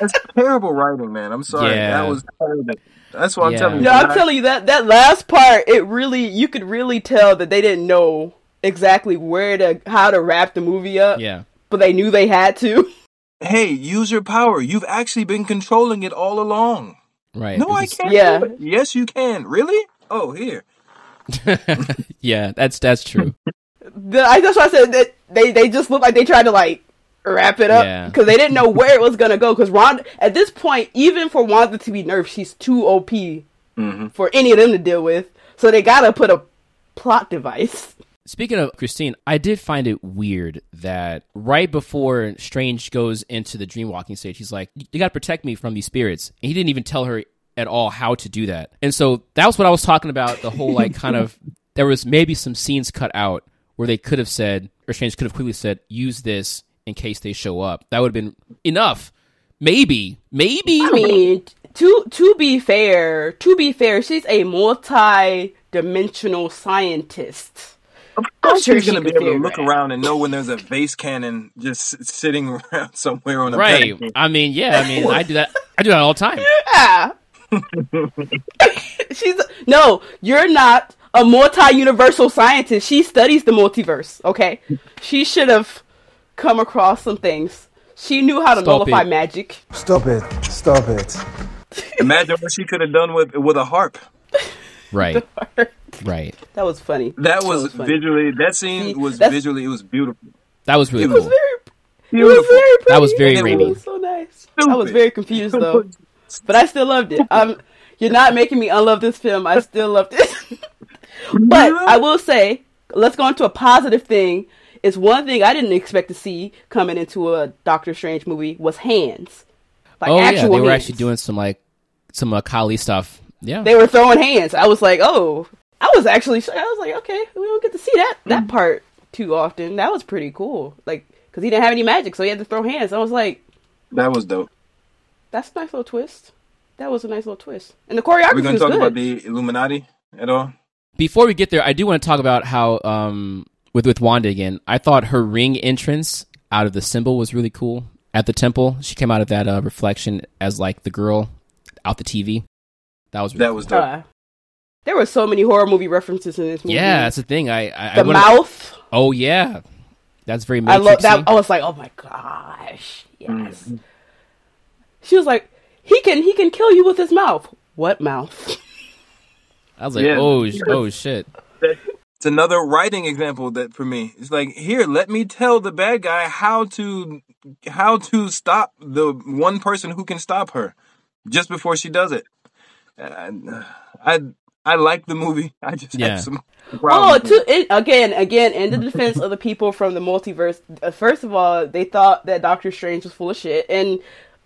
That's terrible writing, man. I'm sorry. Yeah. That was terrible. That's what I'm telling you. No, I'm telling you that that last part, it really you could really tell that they didn't know exactly where to how to wrap the movie up, yeah, but they knew they had to. Hey, use your power. You've actually been controlling it all along. Right. No, I can't. Yeah. do it. Yes, you can. Really? Oh, here. yeah, that's that's true. The, I that's why I said that they they just looked like they tried to like wrap it up Yeah. because they didn't know where it was gonna go. Because Ron, at this point, even for Wanda to be nerfed, she's too OP Mm-hmm. for any of them to deal with. So they gotta put a plot device. Speaking of Christine, I did find it weird that right before Strange goes into the dream walking stage, he's like, You gotta protect me from these spirits. And he didn't even tell her at all how to do that. And so that was what I was talking about the whole, like, kind of, there was maybe some scenes cut out where they could have said, or Strange could have quickly said, Use this in case they show up. That would have been enough. Maybe. Maybe. I mean, to to be fair, to be fair, she's a multi-dimensional scientist. Of course, she's she gonna be able to look it around and know when there's a vase cannon just sitting around somewhere on a right. pedestal. I mean, yeah, I mean, I do that. I do that all the time. Yeah. she's no, you're not a multi-universal scientist. She studies the multiverse. Okay, she should have come across some things. She knew how to Stop nullify it. magic. Stop it. Stop it. Imagine what she could have done with with a harp. Right. Right. That was funny. That was, funny. visually. That scene See, was visually. It was beautiful. That was really It cool. was Very, it was very pretty. That was very It Raimi. was so nice. I was very confused though, but I still loved it. Um, you're not making me unlove this film. I still loved it. but I will say, let's go on to a positive thing. It's one thing I didn't expect to see coming into a Doctor Strange movie was hands. Like oh, yeah. They were hands. actually doing some, like, some uh, Kali stuff. Yeah. They were throwing hands. I was like, oh, I was actually, I was like, okay, we don't get to see that Mm. that part too often. That was pretty cool. Like, because he didn't have any magic, so he had to throw hands. I was like, That was dope. that's a nice little twist. That was a nice little twist, and the choreography We're gonna talk good. about the Illuminati at all. Before we get there, I do want to talk about how um with with Wanda again. I thought her ring entrance out of the symbol was really cool at the temple. She came out of that uh, reflection as like the girl out the TV. That was really That cool. was dope. Uh, there were so many horror movie references in this movie. yeah. That's the thing. I, I the I mouth. Oh yeah, that's very. Much. I Matrix love that. I was like, oh my gosh, yes. Mm. She was like, he can he can kill you with his mouth. What mouth? I was like, Yeah. oh oh shit. It's another writing example that for me. It's like here, let me tell the bad guy how to how to stop the one person who can stop her just before she does it. And, uh, I I like the movie. I just Yeah. have some Oh, problems. with it. to, it, again, again, in the defense of the people from the multiverse, uh, first of all, they thought that Doctor Strange was full of shit. And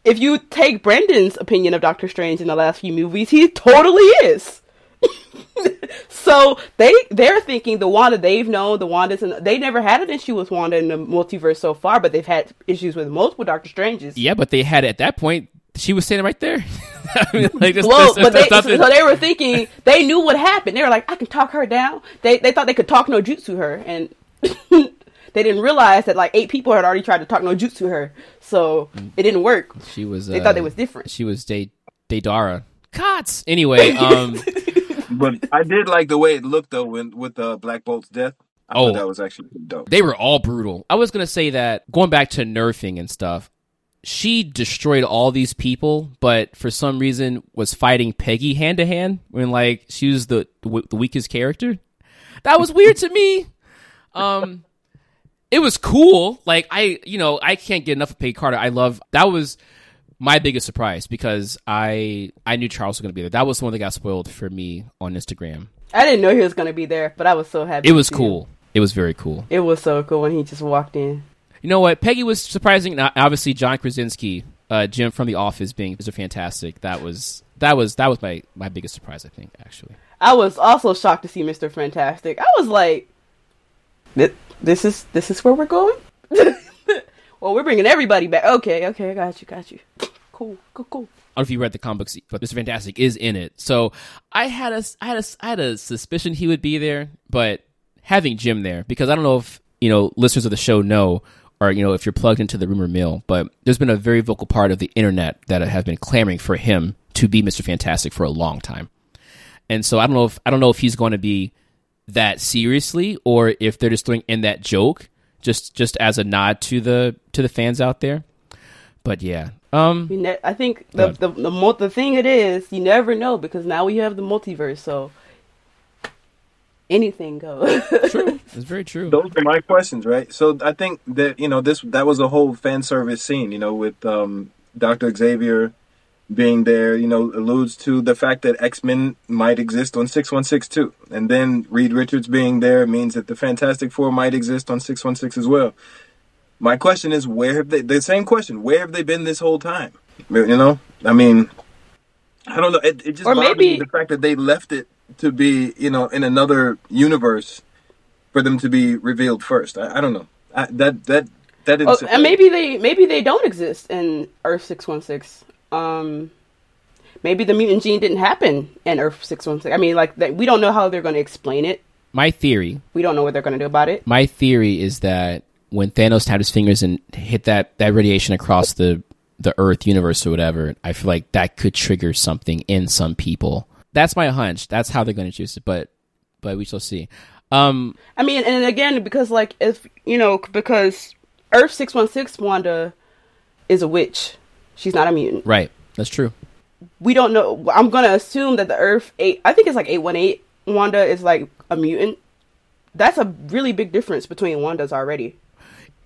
if you take Brendan's opinion of Doctor Strange in the last few movies, he totally is. so they they're thinking the Wanda they've known, the Wanda's and they never had an issue with Wanda in the multiverse so far, but they've had issues with multiple Doctor Stranges. Yeah, but they had at that point. She was standing right there. I mean, like, there's- Well, there's- but they, there's so they were thinking they knew what happened. They were like, I can talk her down. They they thought they could talk no jutsu her, and they didn't realize that like eight people had already tried to talk no jutsu her, so it didn't work. she was. They uh, thought it was different. She was Day Daydara. Cots. Anyway, um, But I did like the way it looked though when with uh, Black Bolt's death. I Oh. thought that was actually dope. they were all brutal. I was gonna say that going back to nerfing and stuff. She destroyed all these people, but for some reason was fighting Peggy hand to hand when like she was the the weakest character. That was weird to me. Um, it was cool. Like I, you know, I can't get enough of Peggy Carter. I love that was my biggest surprise because I I knew Charles was going to be there. That was the one that got spoiled for me on Instagram. I didn't know he was gonna be there, but I was so happy. It was to see him. cool. It was very cool. It was so cool when he just walked in. You know what? Peggy was surprising. Obviously, John Krasinski, uh, Jim from The Office, being Mr. Fantastic. That was that was that was my my biggest surprise. I think actually. I was also shocked to see Mr. Fantastic. I was like, "This is this is where we're going." well, we're bringing everybody back. Okay, okay, I got you, got you. Cool, cool, cool. I don't know if you read the comic but Mr. Fantastic is in it. So I had a I had a I had a suspicion he would be there, but having Jim there because I don't know if you know listeners of the show know or you know if you're plugged into the rumor mill, but there's been a very vocal part of the internet that have been clamoring for him to be Mr. Fantastic for a long time. And so I don't know if I don't know if he's going to be that seriously or if they're just throwing in that joke just just as a nod to the to the fans out there. But yeah. Um You ne- I think the the the, the thing it is, you never know because now we have the multiverse, so anything goes. true. It's very true. Those are my questions, right? So I think that you know this that was a whole fan service scene, you know, with um, Doctor Xavier being there. You know, alludes to the fact that X Men might exist on six one six too, and then Reed Richards being there means that the Fantastic Four might exist on six one six as well. My question is, where have they? The same question: Where have they been this whole time? You know, I mean, I don't know. It, it just Or bothers me maybe- the fact that they left it to be, you know, in another universe for them to be revealed first. I, I don't know. I, that that that didn't. Oh, and maybe they maybe they don't exist in Earth six one six. Um, maybe the mutant gene didn't happen in Earth six one six. I mean, like they, we don't know how they're going to explain it. My theory, We don't know what they're going to do about it. my theory is that when Thanos tapped his fingers and hit that that radiation across the the Earth universe or whatever, I feel like that could trigger something in some people. That's my hunch. That's how they're going to choose it, but but we shall see. Um, I mean, and again, because like if you know, because Earth six one six Wanda is a witch. She's not a mutant. right, that's true. We don't know. I'm gonna assume that the Earth eight. I think it's like eight one eight. Wanda is like a mutant. That's a really big difference between Wandas already.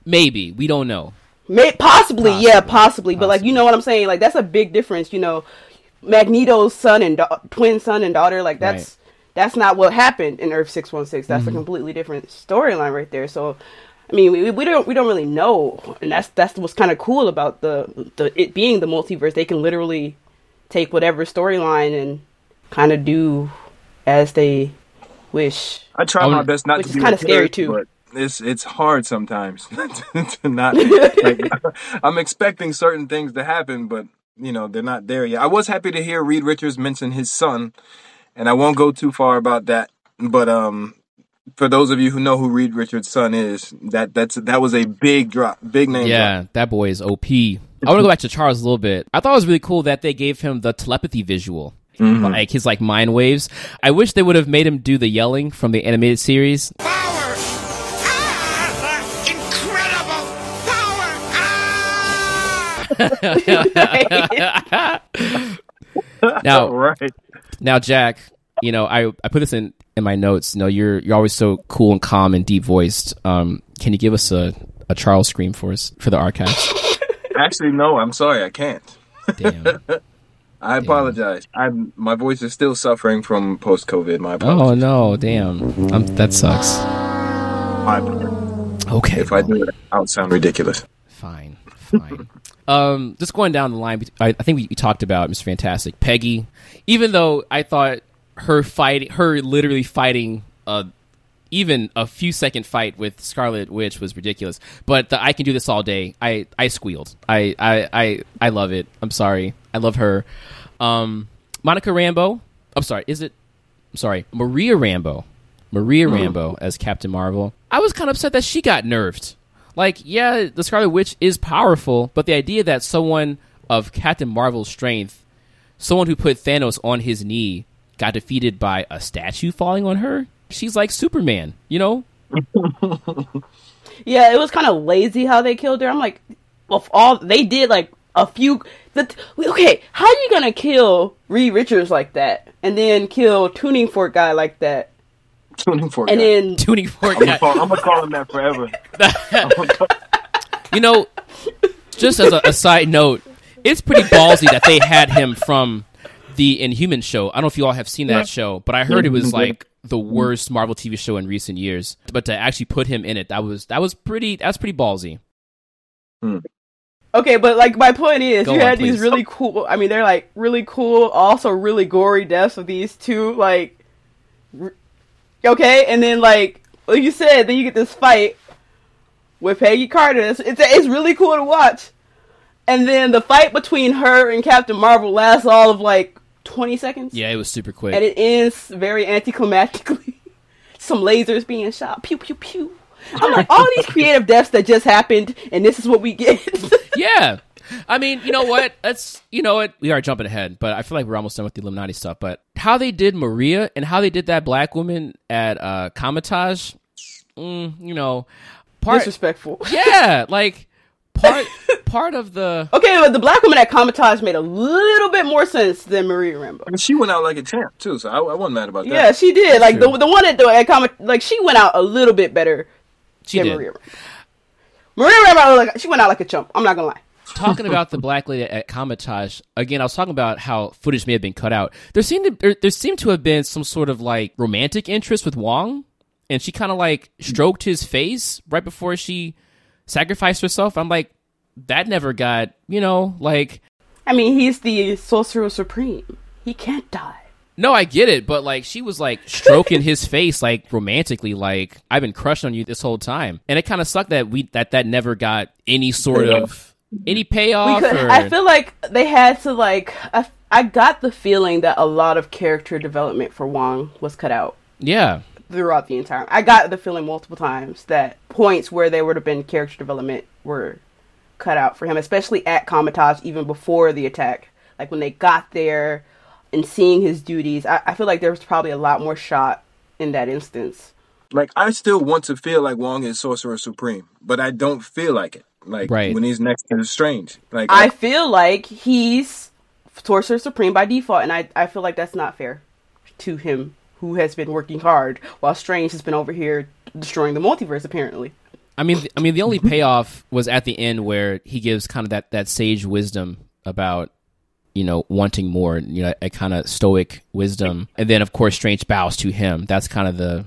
Maybe we don't know. May, possibly, yeah, Possibly. possibly. But like, you know what I'm saying? Like, that's a big difference. You know, Magneto's son and da- twin son and daughter. Like, that's Right. that's not what happened in Earth six one six. That's a mm-hmm. completely different storyline right there. So, I mean, we, we don't we don't really know, and that's that's what's kind of cool about the the it being the multiverse. They can literally take whatever storyline and kind of do as they wish. I try my best not Which to is be kinda scary, too. But it's it's hard sometimes to not. Like, I'm expecting certain things to happen, but you know they're not there yet. I was happy to hear Reed Richards mention his son, and I won't go too far about that. But um, for those of you who know who Reed Richards' son is, that that's that was a big drop, big name. Yeah, drop. that boy is OP. I want to go back to Charles a little bit. I thought it was really cool that they gave him the telepathy visual. Like his like mind waves. I wish they would have made him do the yelling from the animated series. Now, right. now, Jack, you know, I I put this in in my notes. You know, you're you're always so cool and calm and deep voiced. Um, can you give us a a Charles scream for us for the archives? Actually, no. I'm sorry, I can't. Damn. I apologize. I'm my voice is still suffering from post COVID. My apologies. Oh no, damn. Um, that sucks. My. Okay. If I do that, I'll sound ridiculous. Fine, fine. Um, just going down the line, I, I think we, talked about Mr. Fantastic, Peggy. Even though I thought her fighting, her literally fighting a even a few second fight with Scarlet Witch was ridiculous. But the I can do this all day. I I squealed. I I I, I love it. I'm sorry. I love her. Um, Monica Rambeau. I'm sorry. Is it? I'm sorry. Maria Rambeau. Maria Rambeau as Captain Marvel. I was kind of upset that she got nerfed. Like, yeah, the Scarlet Witch is powerful, but the idea that someone of Captain Marvel's strength, someone who put Thanos on his knee, got defeated by a statue falling on her, she's like Superman, you know? Yeah, it was kind of lazy how they killed her. I'm like, of all they did, like a few. The, okay, how are you gonna kill Reed Richards like that, and then kill Tuning Fork guy like that, Tuning for and then Tuning fork. I'm gonna, call, I'm gonna call him that forever. You know, just as a, a side note, it's pretty ballsy that they had him from the Inhuman show. I don't know if you all have seen that show, but I heard it was mm-hmm. like the worst Marvel TV show in recent years. But to actually put him in it, that was that was pretty that's pretty ballsy. Hmm. Okay, but like my point is, Go you on, had these really cool. I mean, they're like really cool, also really gory deaths of these two. Like, r- okay, and then like like you said, then you get this fight with Peggy Carter. It's it's, it's really cool to watch. And then the fight between her and Captain Marvel lasts all of like twenty seconds. Yeah, it was super quick. and it ends very anticlimactically. Some lasers being shot, pew pew pew. I'm like, all these creative deaths that just happened, and this is what we get. yeah. I mean, you know what? That's you know what we are jumping ahead, but I feel like we're almost done with the Illuminati stuff. But how they did Maria and how they did that black woman at uh Kamar-Taj, mm, you know, part Disrespectful. yeah, like part part of the Okay, but the black woman at Kamar-Taj made a little bit more sense than Maria Rambeau. And she went out like a champ too, so I, I wasn't mad about that. Yeah, she did. Like the true. the one at the at Comic, like she went out a little bit better she than did. Maria Rambeau. Maria Rambeau, like she went out like a chump. I'm not gonna lie. Talking about the black lady at Kamar-Taj again. I was talking about how footage may have been cut out. There seemed to there, there seemed to have been some sort of like romantic interest with Wong, and she kind of like stroked his face right before she sacrificed herself. I'm like, that never got you know like. I mean, he's the sorcerer supreme. He can't die. No, I get it, but like she was like stroking his face like romantically, like I've been crushed on you this whole time, and it kind of sucked that we that that never got any sort of any payoff. We could, or, I feel like they had to like. I, I got the feeling that a lot of character development for Wong was cut out yeah, throughout the entire. I got the feeling multiple times that points where there would have been character development were cut out for him, especially at Kamar-Taj, even before the attack. Like when they got there and seeing his duties, I, I feel like there was probably a lot more shot in that instance. Like I still want to feel like Wong is Sorcerer Supreme, but I don't feel like it. Like Right. when he's next to Strange. Like I feel like he's Sorcerer Supreme by default, and I, I feel like that's not fair to him, who has been working hard while Strange has been over here destroying the multiverse, apparently. I mean, I mean, the only payoff was at the end where he gives kind of that, that sage wisdom about, you know, wanting more, you know, a kind of stoic wisdom, and then of course Strange bows to him. That's kind of the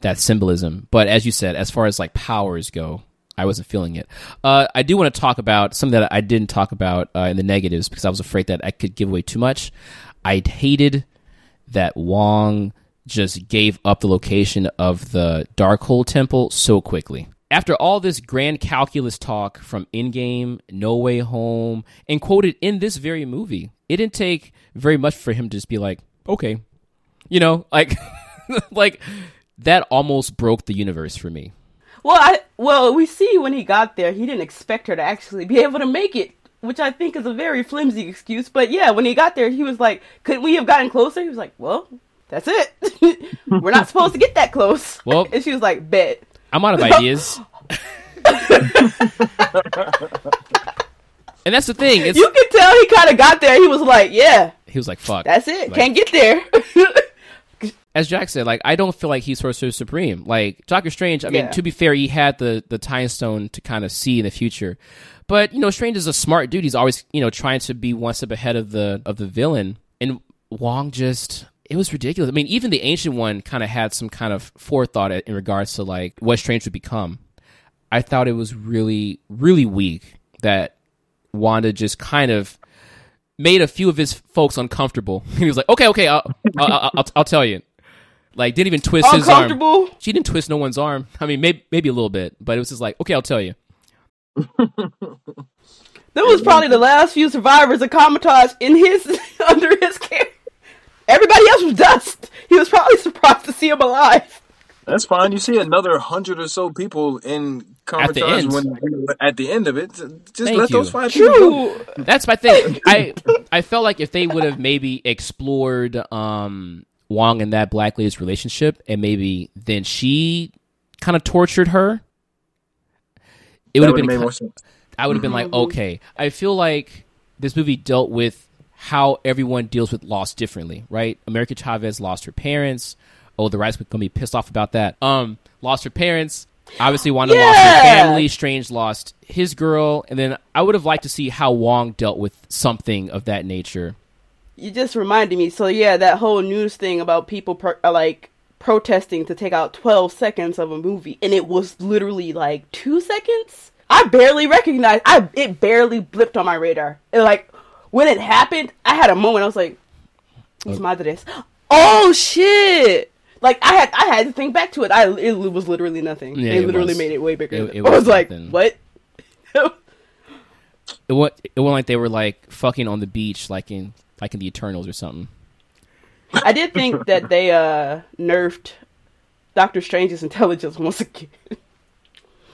that symbolism. But as you said, as far as like powers go, I wasn't feeling it. Uh, I do want to talk about something that I didn't talk about uh, in the negatives because I was afraid that I could give away too much. I hated that Wong just gave up the location of the Darkhold Temple so quickly. After all this grand calculus talk from Endgame, No Way Home, and quoted in this very movie, it didn't take very much for him to just be like, okay. You know, like, like that almost broke the universe for me. Well, I well we see when he got there, he didn't expect her to actually be able to make it, which I think is a very flimsy excuse. But yeah, when he got there, he was like, "Couldn't we have gotten closer?" He was like, "Well, that's it. We're not supposed to get that close." Well- and she was like, "Bet." I'm out of ideas. and that's the thing. It's, You can tell he kind of got there. He was like, "Yeah, he was like, fuck. that's it. Like- Can't get there." As Jack said, like I don't feel like he's Sorcerer Supreme. Like Doctor Strange, I mean, Yeah. to be fair, he had the the Time Stone to kind of see in the future, but you know, Strange is a smart dude. He's always you know trying to be one step ahead of the of the villain, and Wong just. It was ridiculous. I mean, even the ancient one kind of had some kind of forethought in regards to like what Strange would become. I thought it was really, really weak that Wanda just kind of made a few of his folks uncomfortable. he was like, "Okay, okay, I'll I'll, I'll, I'll tell you." Like, didn't even twist his arm. She didn't twist no one's arm. I mean, maybe maybe a little bit, but it was just like, "Okay, I'll tell you." That was probably the last few survivors of Kamar-Taj in his under his care. Everybody else was dust. He was probably surprised to see him alive. That's fine. You see another hundred or so people in Kamar-Taj end. when at the end of it. Just Thank let you. those five people go. True. That's my thing. I I felt like if they would have maybe explored um Wong and that black lady's relationship, and maybe then she kind of tortured her, it would have been. have made more sense. I would have been like, okay. I feel like this movie dealt with how everyone deals with loss differently, right? America Chavez lost her parents. Oh, the right's gonna be pissed off about that. Um, lost her parents. Obviously, Wanda lost her family. Strange lost his girl, and then I would have liked to see how Wong dealt with something of that nature. You just reminded me. So yeah, that whole news thing about people pro- uh, like protesting to take out 12 seconds of a movie, and it was literally like two seconds. I barely recognized. I it barely blipped on my radar. It, like when it happened, I had a moment. I was like, "Mis madres." Oh shit! Like I had I had to think back to it. I it was literally nothing. Yeah, they it literally was. made it way bigger. It- it I was was like, what? It went it wasn't like they were like fucking on the beach, like in like in the Eternals or something. I did think that they uh nerfed Doctor Strange's intelligence once again.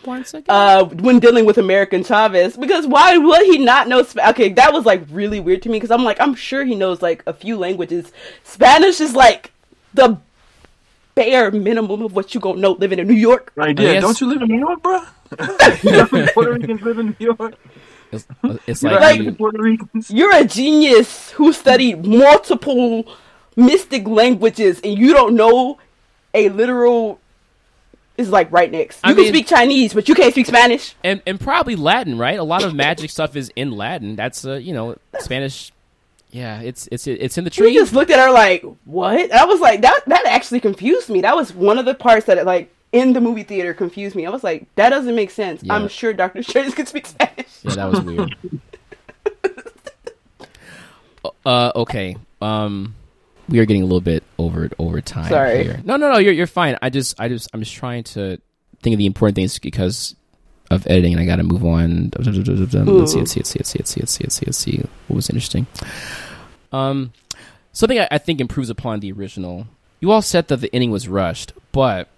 One second. uh, when dealing with America Chavez because why would he not know? Sp- okay, that was like really weird to me because I'm like I'm sure he knows like a few languages. Spanish is like the bare minimum of what you gonna know living in New York. Right, I yeah. guess- Don't you live in New York, bro? Puerto Ricans live in New York. It's, it's You like, like you- Puerto Ricans. You're a genius who studied multiple mystic languages and you don't know a literal. Is like right next. You I can mean- speak Chinese, but you can't speak Spanish. and and probably Latin, right? A lot of magic stuff is in Latin. That's uh, you know Spanish. Yeah, it's it's it's in the He tree. just looked at her like, "What?" And I was like, "That that actually confused me. That was one of the parts that like in the movie theater confused me. I was like, that doesn't make sense. Yeah. I'm sure Doctor Strange can speak Spanish." Yeah, that was weird. uh, okay. Um, we are getting a little bit over over time Sorry. here. No, no, no. You're you're fine. I just I just I'm just trying to think of the important things because of editing, and I got to move on. Let's see, let's see, let's see, let's see, let's see, let's see, let's see, let's see. What was interesting? Um, something I, I think improves upon the original. You all said that the ending was rushed, but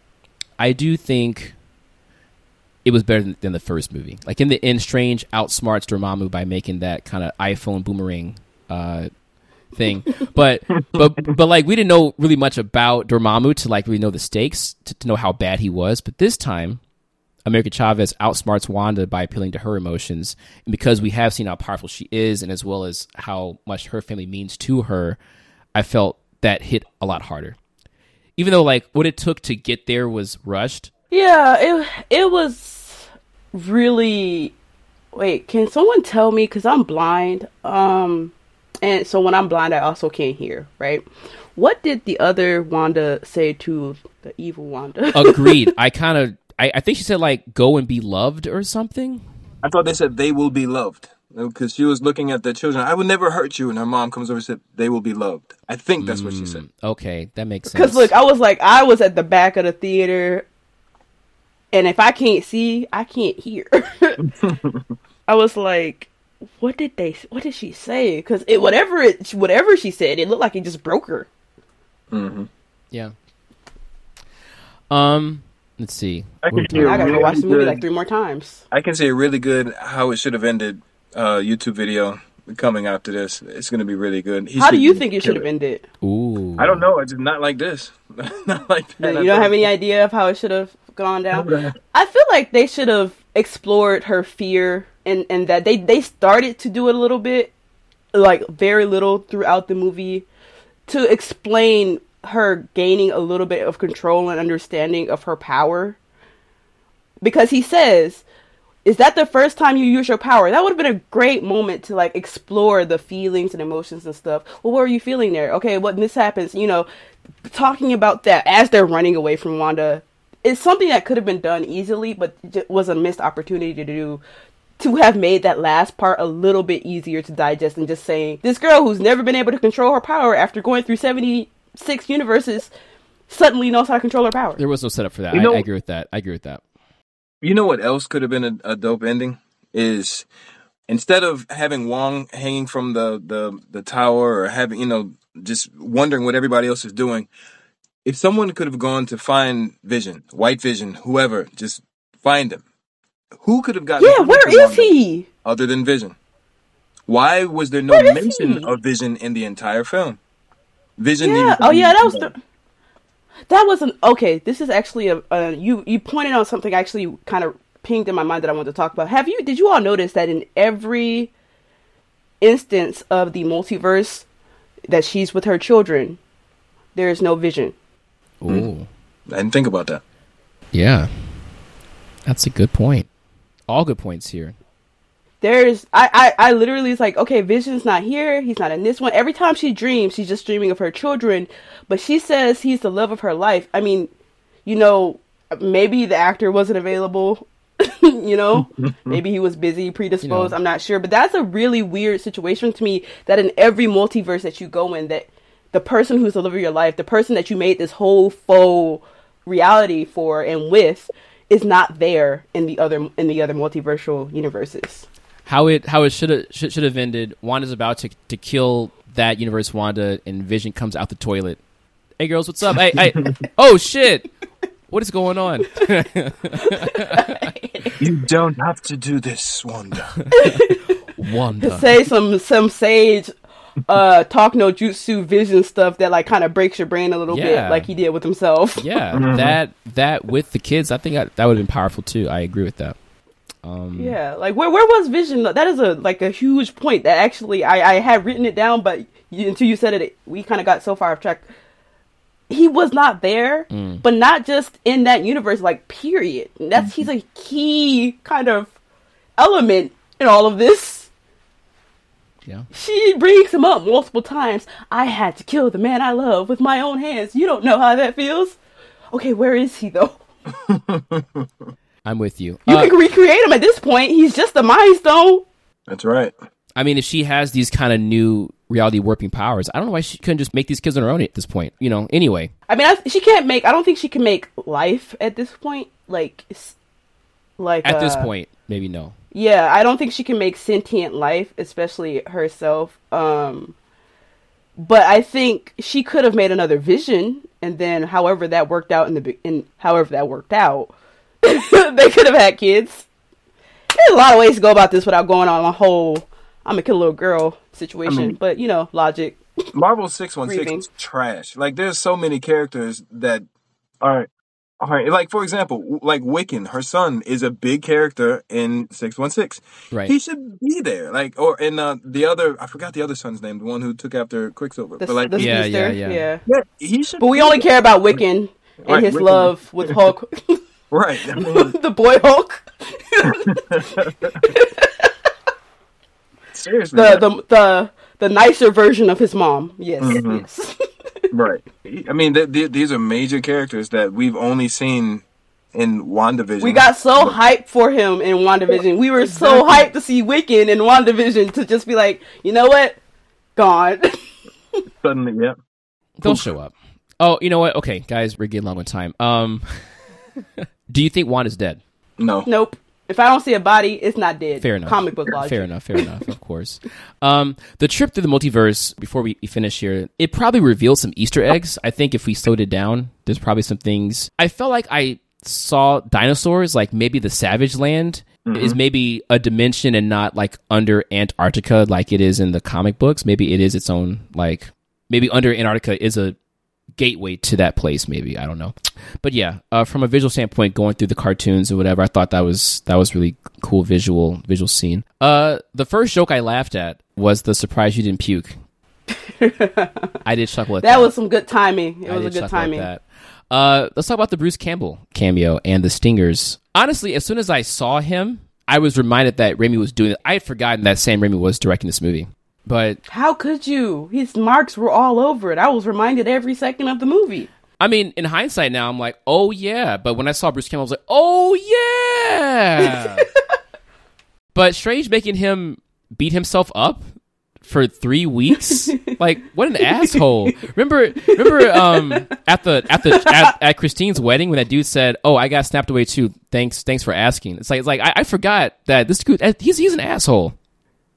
I do think it was better than, than the first movie. Like in the end, Strange outsmarts Dormammu by making that kind of iPhone boomerang uh, thing. but but but like we didn't know really much about Dormammu to like really know the stakes to, to know how bad he was. But this time, America Chavez outsmarts Wanda by appealing to her emotions, and because we have seen how powerful she is, and as well as how much her family means to her, I felt that hit a lot harder. Even though like what it took to get there was rushed, Yeah, it it was really. Wait, can someone tell me? Because I'm blind. Um, and so when I'm blind, I also can't hear. Right? What did the other Wanda say to the evil Wanda? agreed. I kind of, I, I think she said like go and be loved or something. I thought they said they will be loved because she was looking at the children. I would never hurt you, and her mom comes over and said they will be loved. I think that's what she said. Okay, that makes sense. Because look, I was like, I was at the back of the theater, and if I can't see, I can't hear. I was like, what did they? What did she say? Because it whatever it whatever she said, it looked like it just broke her. yeah. Um, let's see. I can see hear- talking I gotta go really watch the movie like three more times. I can say really good how it should have ended. Uh, YouTube video coming after this. It's going to be really good. He How do you think it should have ended? Ooh, I don't know. It's not like this. not like that. You don't have any idea of how it should have gone down. I feel like they should have explored her fear and and that they they started to do it a little bit, like very little throughout the movie, to explain her gaining a little bit of control and understanding of her power. Because he says, "Is that the first time you use your power?" That would have been a great moment to like explore the feelings and emotions and stuff. Well, what were you feeling there? Okay, when this happens, you know, talking about that as they're running away from Wanda is something that could have been done easily, but j- was a missed opportunity to do to have made that last part a little bit easier to digest than just saying this girl who's never been able to control her power after going through 76 universes suddenly knows how to control her power. There was no setup for that. You I, I agree with that. I agree with that. You know what else could have been a, a dope ending is instead of having Wong hanging from the, the the tower or having you know just wondering what everybody else is doing, if someone could have gone to find Vision, White Vision, whoever, just find him. Who could have gotten? Yeah, where is he? Other than Vision, why was there no mention he? of Vision in the entire film? Vision. Yeah. Oh yeah, that was the. That wasn't okay. This is actually a, a you. You pointed out something actually kind of pinged in my mind that I wanted to talk about. Have you? Did you all notice that in every instance of the multiverse that she's with her children, there is no vision. Hmm. Ooh. I didn't think about that. Yeah. That's a good point. All good points here. There's I, I I literally is like, okay, Vision's not here, he's not in this one. Every time she dreams, she's just dreaming of her children, but she says he's the love of her life. I mean, you know, maybe the actor wasn't available, you know? maybe he was busy, predisposed, I'm not sure, but that's a really weird situation to me that in every multiverse that you go in that the person who's the love of your life, the person that you made this whole faux reality for and with is not there in the other in the other multiversal universes. How it how it should have should, should have ended. Wanda's about to to kill that universe. Wanda and Vision comes out the toilet. Hey girls, what's up? Hey, hey. oh shit! What is going on? You don't have to do this, Wanda. Wanda. say some some sage uh talk no jutsu vision stuff that like kind of breaks your brain a little Yeah. bit like he did with himself Yeah, that that with the kids, I think that, that would have been powerful too. I agree with that. Um, yeah like where where was vision that is a like a huge point that actually i i had written it down but you, until you said it, we kind of got so far off track he was not there Mm. but not just in that universe like period that's he's a key kind of element in all of this yeah. She brings him up multiple times. I had to kill the man I love with my own hands. You don't know how that feels. Okay, where is he though? I'm with you. You Uh, can recreate him at this point. He's just a mind stone. That's right. I mean, if she has these kind of new reality warping powers, I don't know why she couldn't just make these kids on her own at this point. You know. Anyway, I mean, I, she can't make. I don't think she can make life at this point. Like, like at this uh, point, maybe no. Yeah, I don't think she can make sentient life, especially herself. Um, but I think she could have made another vision, and then however that worked out in the be- in however that worked out, they could have had kids. There's a lot of ways to go about this without going on a whole "I'm gonna kill a little girl" situation. I mean- but you know, logic. Marvel six one six is trash. Like there's so many characters that are all right. Like for example, like Wiccan, her son is a big character in six one six. Right. He should be there. Like or in uh, the other, I forgot the other son's name, the one who took after Quicksilver. The, but like the Yeah, speedster, yeah, yeah. yeah, he should. But we only there. care about Wiccan and Right, his Wiccan. love with Hulk, right. I mean, the boy Hulk. seriously, the the the the nicer version of his mom. Yes, Mhm. yes. right. I mean, th- th- these are major characters that we've only seen in WandaVision. we got so hyped for him in WandaVision. We were so hyped to see Wiccan in WandaVision to just be like, you know what, gone. suddenly, yeah. They'll show up. Oh, you know what? Okay, guys, we're getting long on time. Um, do you think Wanda's dead? No. nope. If I don't see a body, it's not dead. Fair enough. Comic book logic. Fair enough. Fair enough. Of course. Um, the trip through the multiverse. Before we we finish here, it probably reveals some Easter eggs. I think if we slowed it down, there's probably some things. I felt like I saw dinosaurs, like maybe the Savage Land is maybe a dimension and not like under Antarctica, like it is in the comic books. Maybe it is its own like maybe under Antarctica is a gateway to that place maybe i don't know but yeah uh, from a visual standpoint going through the cartoons or whatever i thought that was that was really cool visual visual scene uh the first joke i laughed at was the surprise you didn't puke i did chuckle at that That was some good timing. It I was a good timing. that. Uh, let's talk about the Bruce Campbell cameo and the Stingers. Honestly, as soon as I saw him, I was reminded that Raimi was doing it. I had forgotten that Sam Raimi was directing this movie. But How could you? His marks were all over it. I was reminded every second of the movie. I mean, in hindsight now, I'm like, oh yeah. But when I saw Bruce Campbell, I was like, oh yeah. but Strange making him beat himself up for three weeks. like what an asshole! Remember, remember um, at the at the at, at Christine's wedding when that dude said, "Oh, I got snapped away too. Thanks, thanks for asking." It's like it's like I, I forgot that this dude he's he's an asshole.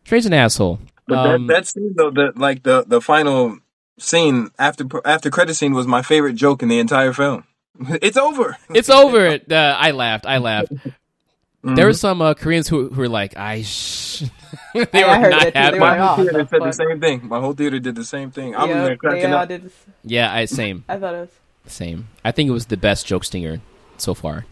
Strange's an asshole. But Um, that, that scene though, the like the the final scene after after credit scene was my favorite joke in the entire film. It's over. it's over. Uh, I laughed. I laughed. Mm-hmm. There were some uh, Koreans who, who were like, "I." Sh-. they I were heard not that too. happy. Were My whole "Oh, theater the said the same thing. My whole theater did the same thing. I'm yeah, there they cracking all up. did. this- Yeah, I same, I thought it was same. I think it was the best joke stinger so far.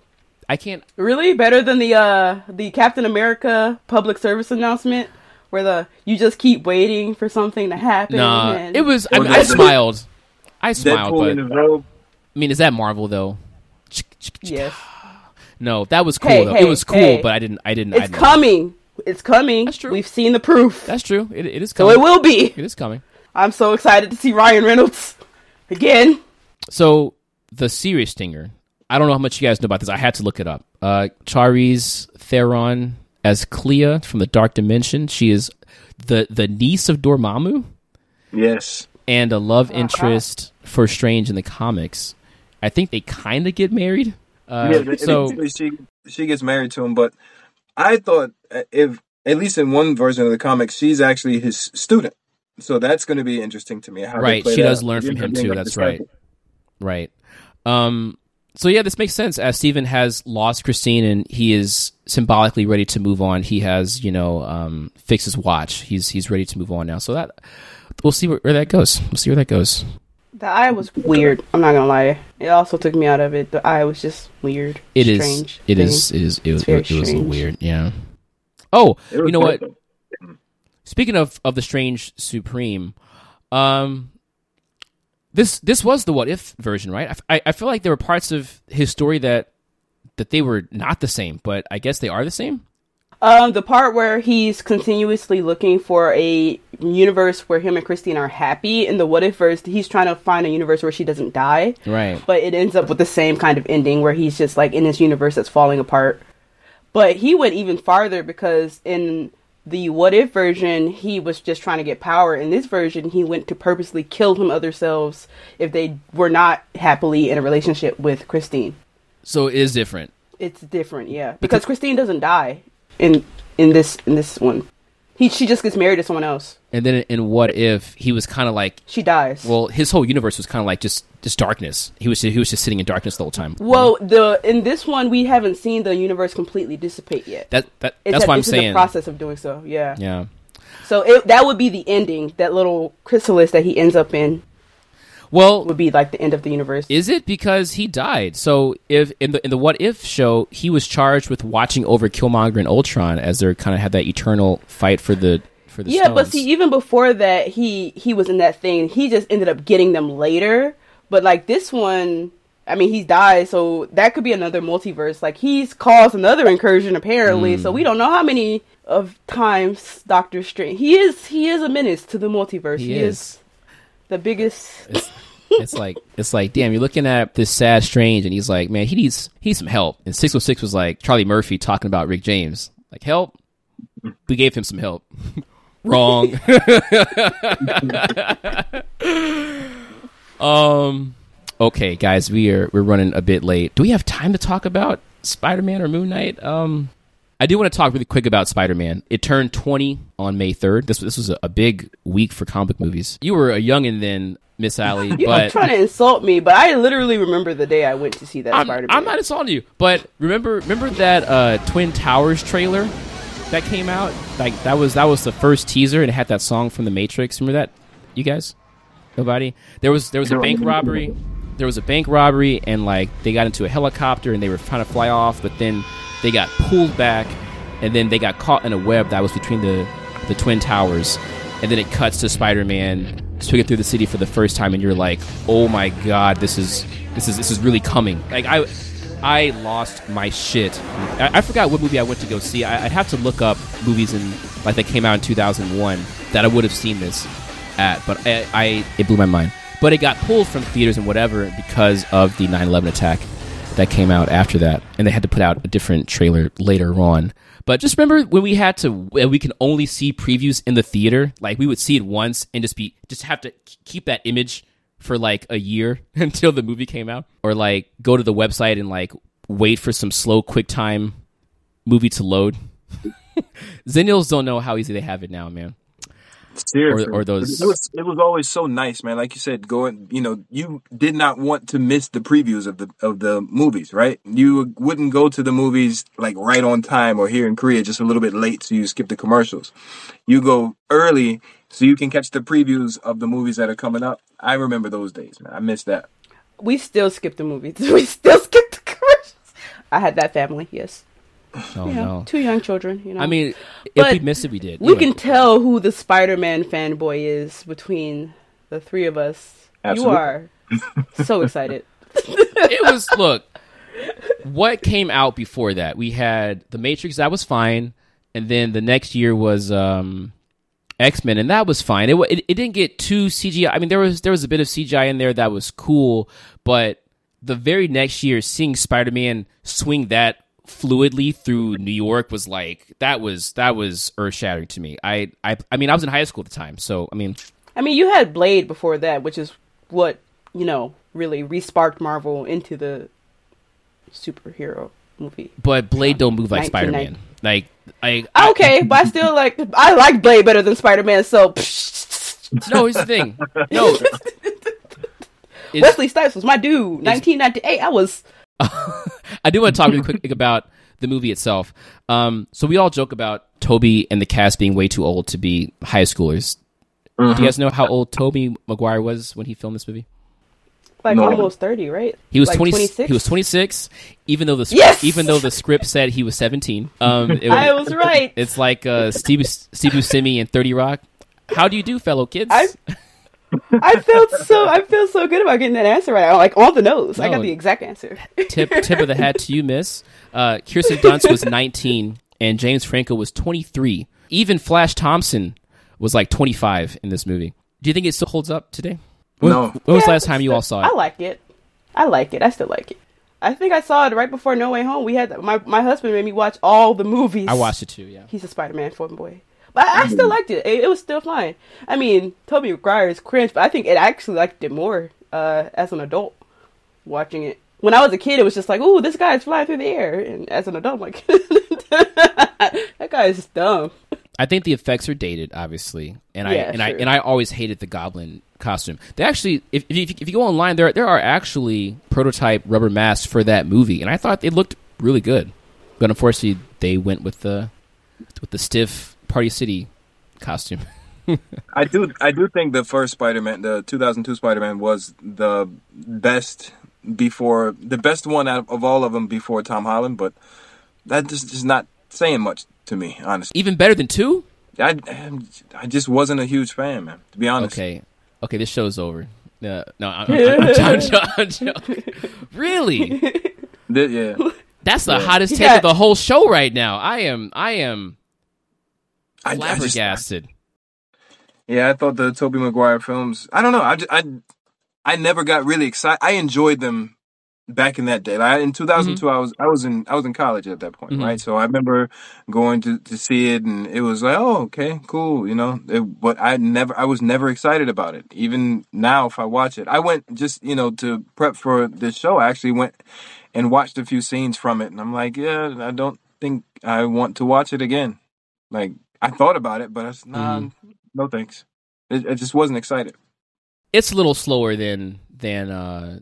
I can't. really better than the uh the Captain America public service announcement where the you just keep waiting for something to happen. Nah, and- it was. I, mean, I smiled. I smiled, Deadpool but in his robe. I mean, is that Marvel though? yes. No, that was cool Hey, though. hey, it was cool, hey. but I didn't. I didn't. I It's didn't. coming. It's coming. That's true. We've seen the proof. That's true. It, it is so coming. it will be. It is coming. I'm so excited to see Ryan Reynolds again. So the serious stinger. I don't know how much you guys know about this. I had to look it up. Uh, Charlize Theron as Clea from the Dark Dimension. She is the the niece of Dormammu Yes. and a love interest for Strange in the comics. I think they kind of get married. Uh, yeah. so she she gets married to him, but I thought uh, if at least in one version of the comics, she's actually his student. So that's going to be interesting to me. How Right, she does out. learn from him too, that's right. right. Um, so yeah, this makes sense. As Stephen has lost Christine and he is symbolically ready to move on. He has, you know, um, fixed his watch. He's he's ready to move on now. So that we'll see where, where that goes. We'll see where that goes. The eye was weird. I'm not gonna lie. It also took me out of it. The eye was just weird. It is. strange It thing. is. It is. It was. very It, was a little weird. Yeah. Oh, you know what? Speaking of of the strange supreme, um, this this was the what if version, right? I, I, I feel like there were parts of his story that that they were not the same, but I guess they are the same. Um, the part where he's continuously looking for a universe where him and Christine are happy. In the what if verse, he's trying to find a universe where she doesn't die. Right. But it ends up with the same kind of ending where he's just like in this universe that's falling apart. But he went even farther because in the what if version, he was just trying to get power. In this version, he went to purposely kill them other selves if they were not happily in a relationship with Christine. So it is different. It's different, yeah. Because Christine doesn't die in in this in this one. He she just gets married to someone else. And then in what if he was kind of like, She dies. well, his whole universe was kind of like just just darkness. He was he was just sitting in darkness the whole time. well, the in this one we haven't seen the universe completely dissipate yet. that that that's a- why I'm it's saying. the process of doing so. Yeah. Yeah. So it, that would be the ending. That little chrysalis that he ends up in Well, would be like the end of the universe. Is it because he died? So if in the in the What If show, he was charged with watching over Killmonger and Ultron as they kind of had that eternal fight for the for the yeah, but see, even before that, he he was in that thing. He just ended up getting them later. But like this one, I mean, he's died, so that could be another multiverse. Like he's caused another incursion apparently. Hmm. So we don't know how many of times Doctor Strange. He is he is a menace to the multiverse. he He, is. is. The biggest. It's, it's like it's like damn, you're looking at this sad Strange, and he's like, man, he needs he needs some help. And six oh six was like Charlie Murphy talking about Rick James, like help. We gave him some help. Wrong. um. Okay, guys, we are we're running a bit late. Do we have time to talk about Spider Man or Moon Knight? Um, I do want to talk really quick about Spider Man. It turned 20 on May 3rd. This this was a, a big week for comic movies. You were a youngin' then, Miss Allie, You're but trying to insult me, but I literally remember the day I went to see that I'm, Spider Man. I'm not insulting you. But remember remember that uh, Twin Towers trailer that came out? Like that was that was the first teaser, and it had that song from The Matrix. Remember that? You guys? Nobody? There was there was a bank robbery. There was a bank robbery, and like they got into a helicopter, and they were trying to fly off, but then they got pulled back, and then they got caught in a web that was between the the twin towers, and then it cuts to Spider Man swinging through the city for the first time, and you're like, oh my god, this is this is this is really coming. Like I. I lost my shit. I, I forgot what movie I went to go see. I, I'd have to look up movies in like that came out in 2001 that I would have seen this at, but I, I it blew my mind. But it got pulled from theaters and whatever because of the 9/11 attack. That came out after that, and they had to put out a different trailer later on. But just remember when we had to, we can only see previews in the theater. Like we would see it once and just be, just have to keep that image for like a year until the movie came out, or like go to the website and like wait for some slow QuickTime movie to load. Zennials don't know how easy they have it now, man. Seriously. Or- or those- It was, it was always so nice, man. Like you said, going, you know, you did not want to miss the previews of the of the movies, right? You wouldn't go to the movies like right on time, or here in Korea, just a little bit late, so you skip the commercials. You go early, so you can catch the previews of the movies that are coming up. I remember those days, man. I miss that. We still skip the movies. We still skip the commercials. I had that family. Yes. Oh You know, no. two young children. You know. I mean, if But we missed it, we did. we Anyway. can tell who the Spider-Man fanboy is between the three of us. Absolutely. You are so excited. it was look what came out before that we had the matrix that was fine and then the next year was um x-men and that was fine it, wa- it, it didn't get too cgi i mean there was there was a bit of cgi in there that was cool but the very next year seeing spider-man swing that fluidly through new york was like that was that was earth-shattering to me i i i mean i was in high school at the time so i mean I mean, you had Blade before that, which is what you know really resparked Marvel into the superhero movie. but blade don't move like spider-man like I, I Okay, but I still like I like Blade better than Spider-Man. So no here's the thing no Wesley Snipes was my dude. 1998. I was I do want to talk really quick about the movie itself. Um, so we all joke about Tobey and the cast being way too old to be high schoolers. Do you guys know how old Tobey Maguire was when he filmed this movie? like No. almost 30, right? He was like twenty. 26. He was twenty six. Even though the script, Yes! even though the script said he was seventeen. Um, it I was right. It's like uh, Steve Steve Buscemi and Thirty Rock. How do you do, fellow kids? I I felt so I feel so good about getting that answer right. I'm like all the nose. I got the exact answer. tip tip of the hat to you, Miss. Uh, Kirsten Dunst was 19 and James Franco was 23. Even Flash Thompson was like 25 in this movie. Do you think it still holds up today? When, No. When was the Yeah, last time you all saw it? I like it. I like it. I still like it. I think I saw it right before No Way Home. We had my my husband made me watch all the movies. I watched it too. Yeah. He's a Spider-Man fanboy, but I, I still liked it. it. It was still fine. I mean, Tobey Maguire is cringe, but I think it actually liked it more uh, as an adult watching it. When I was a kid, it was just like, "Ooh, this guy's flying through the air," and as an adult, I'm like, "That guy is dumb." I think the effects are dated, obviously, and I Yeah, and I and I always hated the Goblin costume. They actually, if if you, if you go online, there there are actually prototype rubber masks for that movie, and I thought they looked really good. But unfortunately, they went with the with the stiff Party City costume. I do I do think the first Spider-Man, the 2002 Spider-Man was the best before the best one out of all of them before Tom Holland, but that just is not saying much to me, honestly. Even better than two. I I just wasn't a huge fan, man, to be honest. Okay, okay, this show's over. Uh, no, I'm, I'm, I'm, I'm, joking, I'm joking. Really? Th- yeah. That's the hottest take got- of the whole show right now. I am, I am I, I just, yeah, I thought the Tobey Maguire films. I don't know. I, just, I I never got really excited. I enjoyed them back in that day. Like in 2002, I was I was in I was in college at that point, Mhm. right? So I remember going to to see it, and it was like, oh, okay, cool, you know. It, but I never, I was never excited about it. Even now, if I watch it, I went just you know to prep for this show. I actually went and watched a few scenes from it, and I'm like, yeah, I don't think I want to watch it again. Like I thought about it, but I said, nah, no thanks. It, I just wasn't excited. It's a little slower than than uh,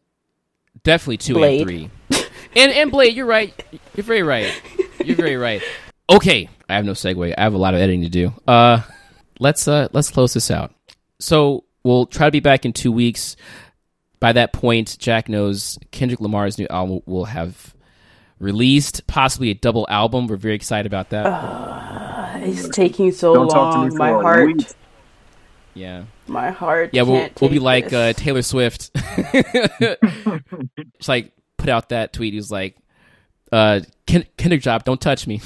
definitely two Blade. and three. and and Blade, you're right. You're very right. You're very right. Okay, I have no segue. I have a lot of editing to do. Uh, let's uh let's close this out. So we'll try to be back in two weeks. By that point, Jack knows Kendrick Lamar's new album will have released, possibly a double album. We're very excited about that. It's taking so Don't talk to long. me My for a heart, week. yeah. my heart. Yeah, we'll can't we'll be like uh. Taylor Swift. It's like put out that tweet. He's like, uh, Ken- "Kendrick job, don't touch me."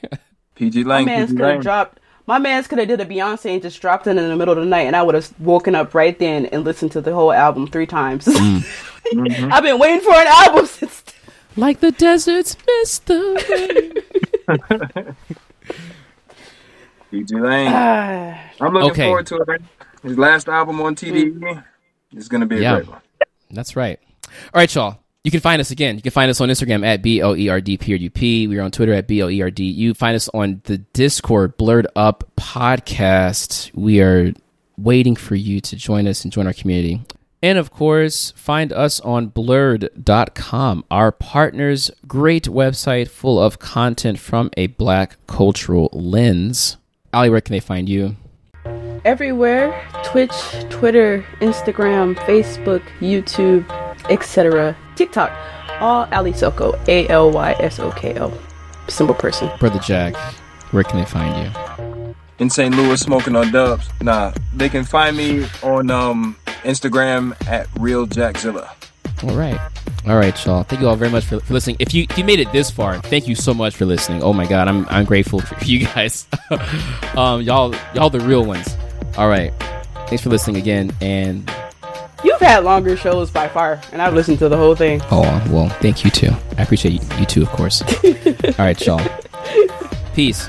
PG My man's PG could have dropped. My man's could have did a Beyonce and just dropped it in the middle of the night, and I would have woken up right then and listened to the whole album three times. Mm-hmm. I've been waiting for an album since. like the deserts miss the rain. pgLang. Ah, I'm looking Okay. forward to it. Man. His last album on TDE is going to be a Yeah. great one. That's right. All right, y'all. You can find us again. You can find us on Instagram at B L E R D P R U P. We are on Twitter at B L E R D. You find us on the Discord Blerd Up Podcast. We are waiting for you to join us and join our community. And of course, find us on blurred.com, our partner's great website full of content from a black cultural lens. Aly, where can they find you? everywhere Twitch, Twitter, Instagram, Facebook, YouTube, etc. TikTok. All Aly Soko. A L Y S O K O. Simple person. Brother Jack, where can they find you? In St. Louis, smoking on dubs. Nah, they can find me on um, Instagram at Real Jackzilla. All right. All right, y'all. Thank you all very much for, for listening. If you if you made it this far, thank you so much for listening. Oh my god, I'm I'm grateful for you guys. um y'all y'all the real ones. All right. Thanks for listening again and You've had longer shows by far, and I've listened to the whole thing. oh, well, thank you too. I appreciate you, you too, of course. all right, y'all. Peace.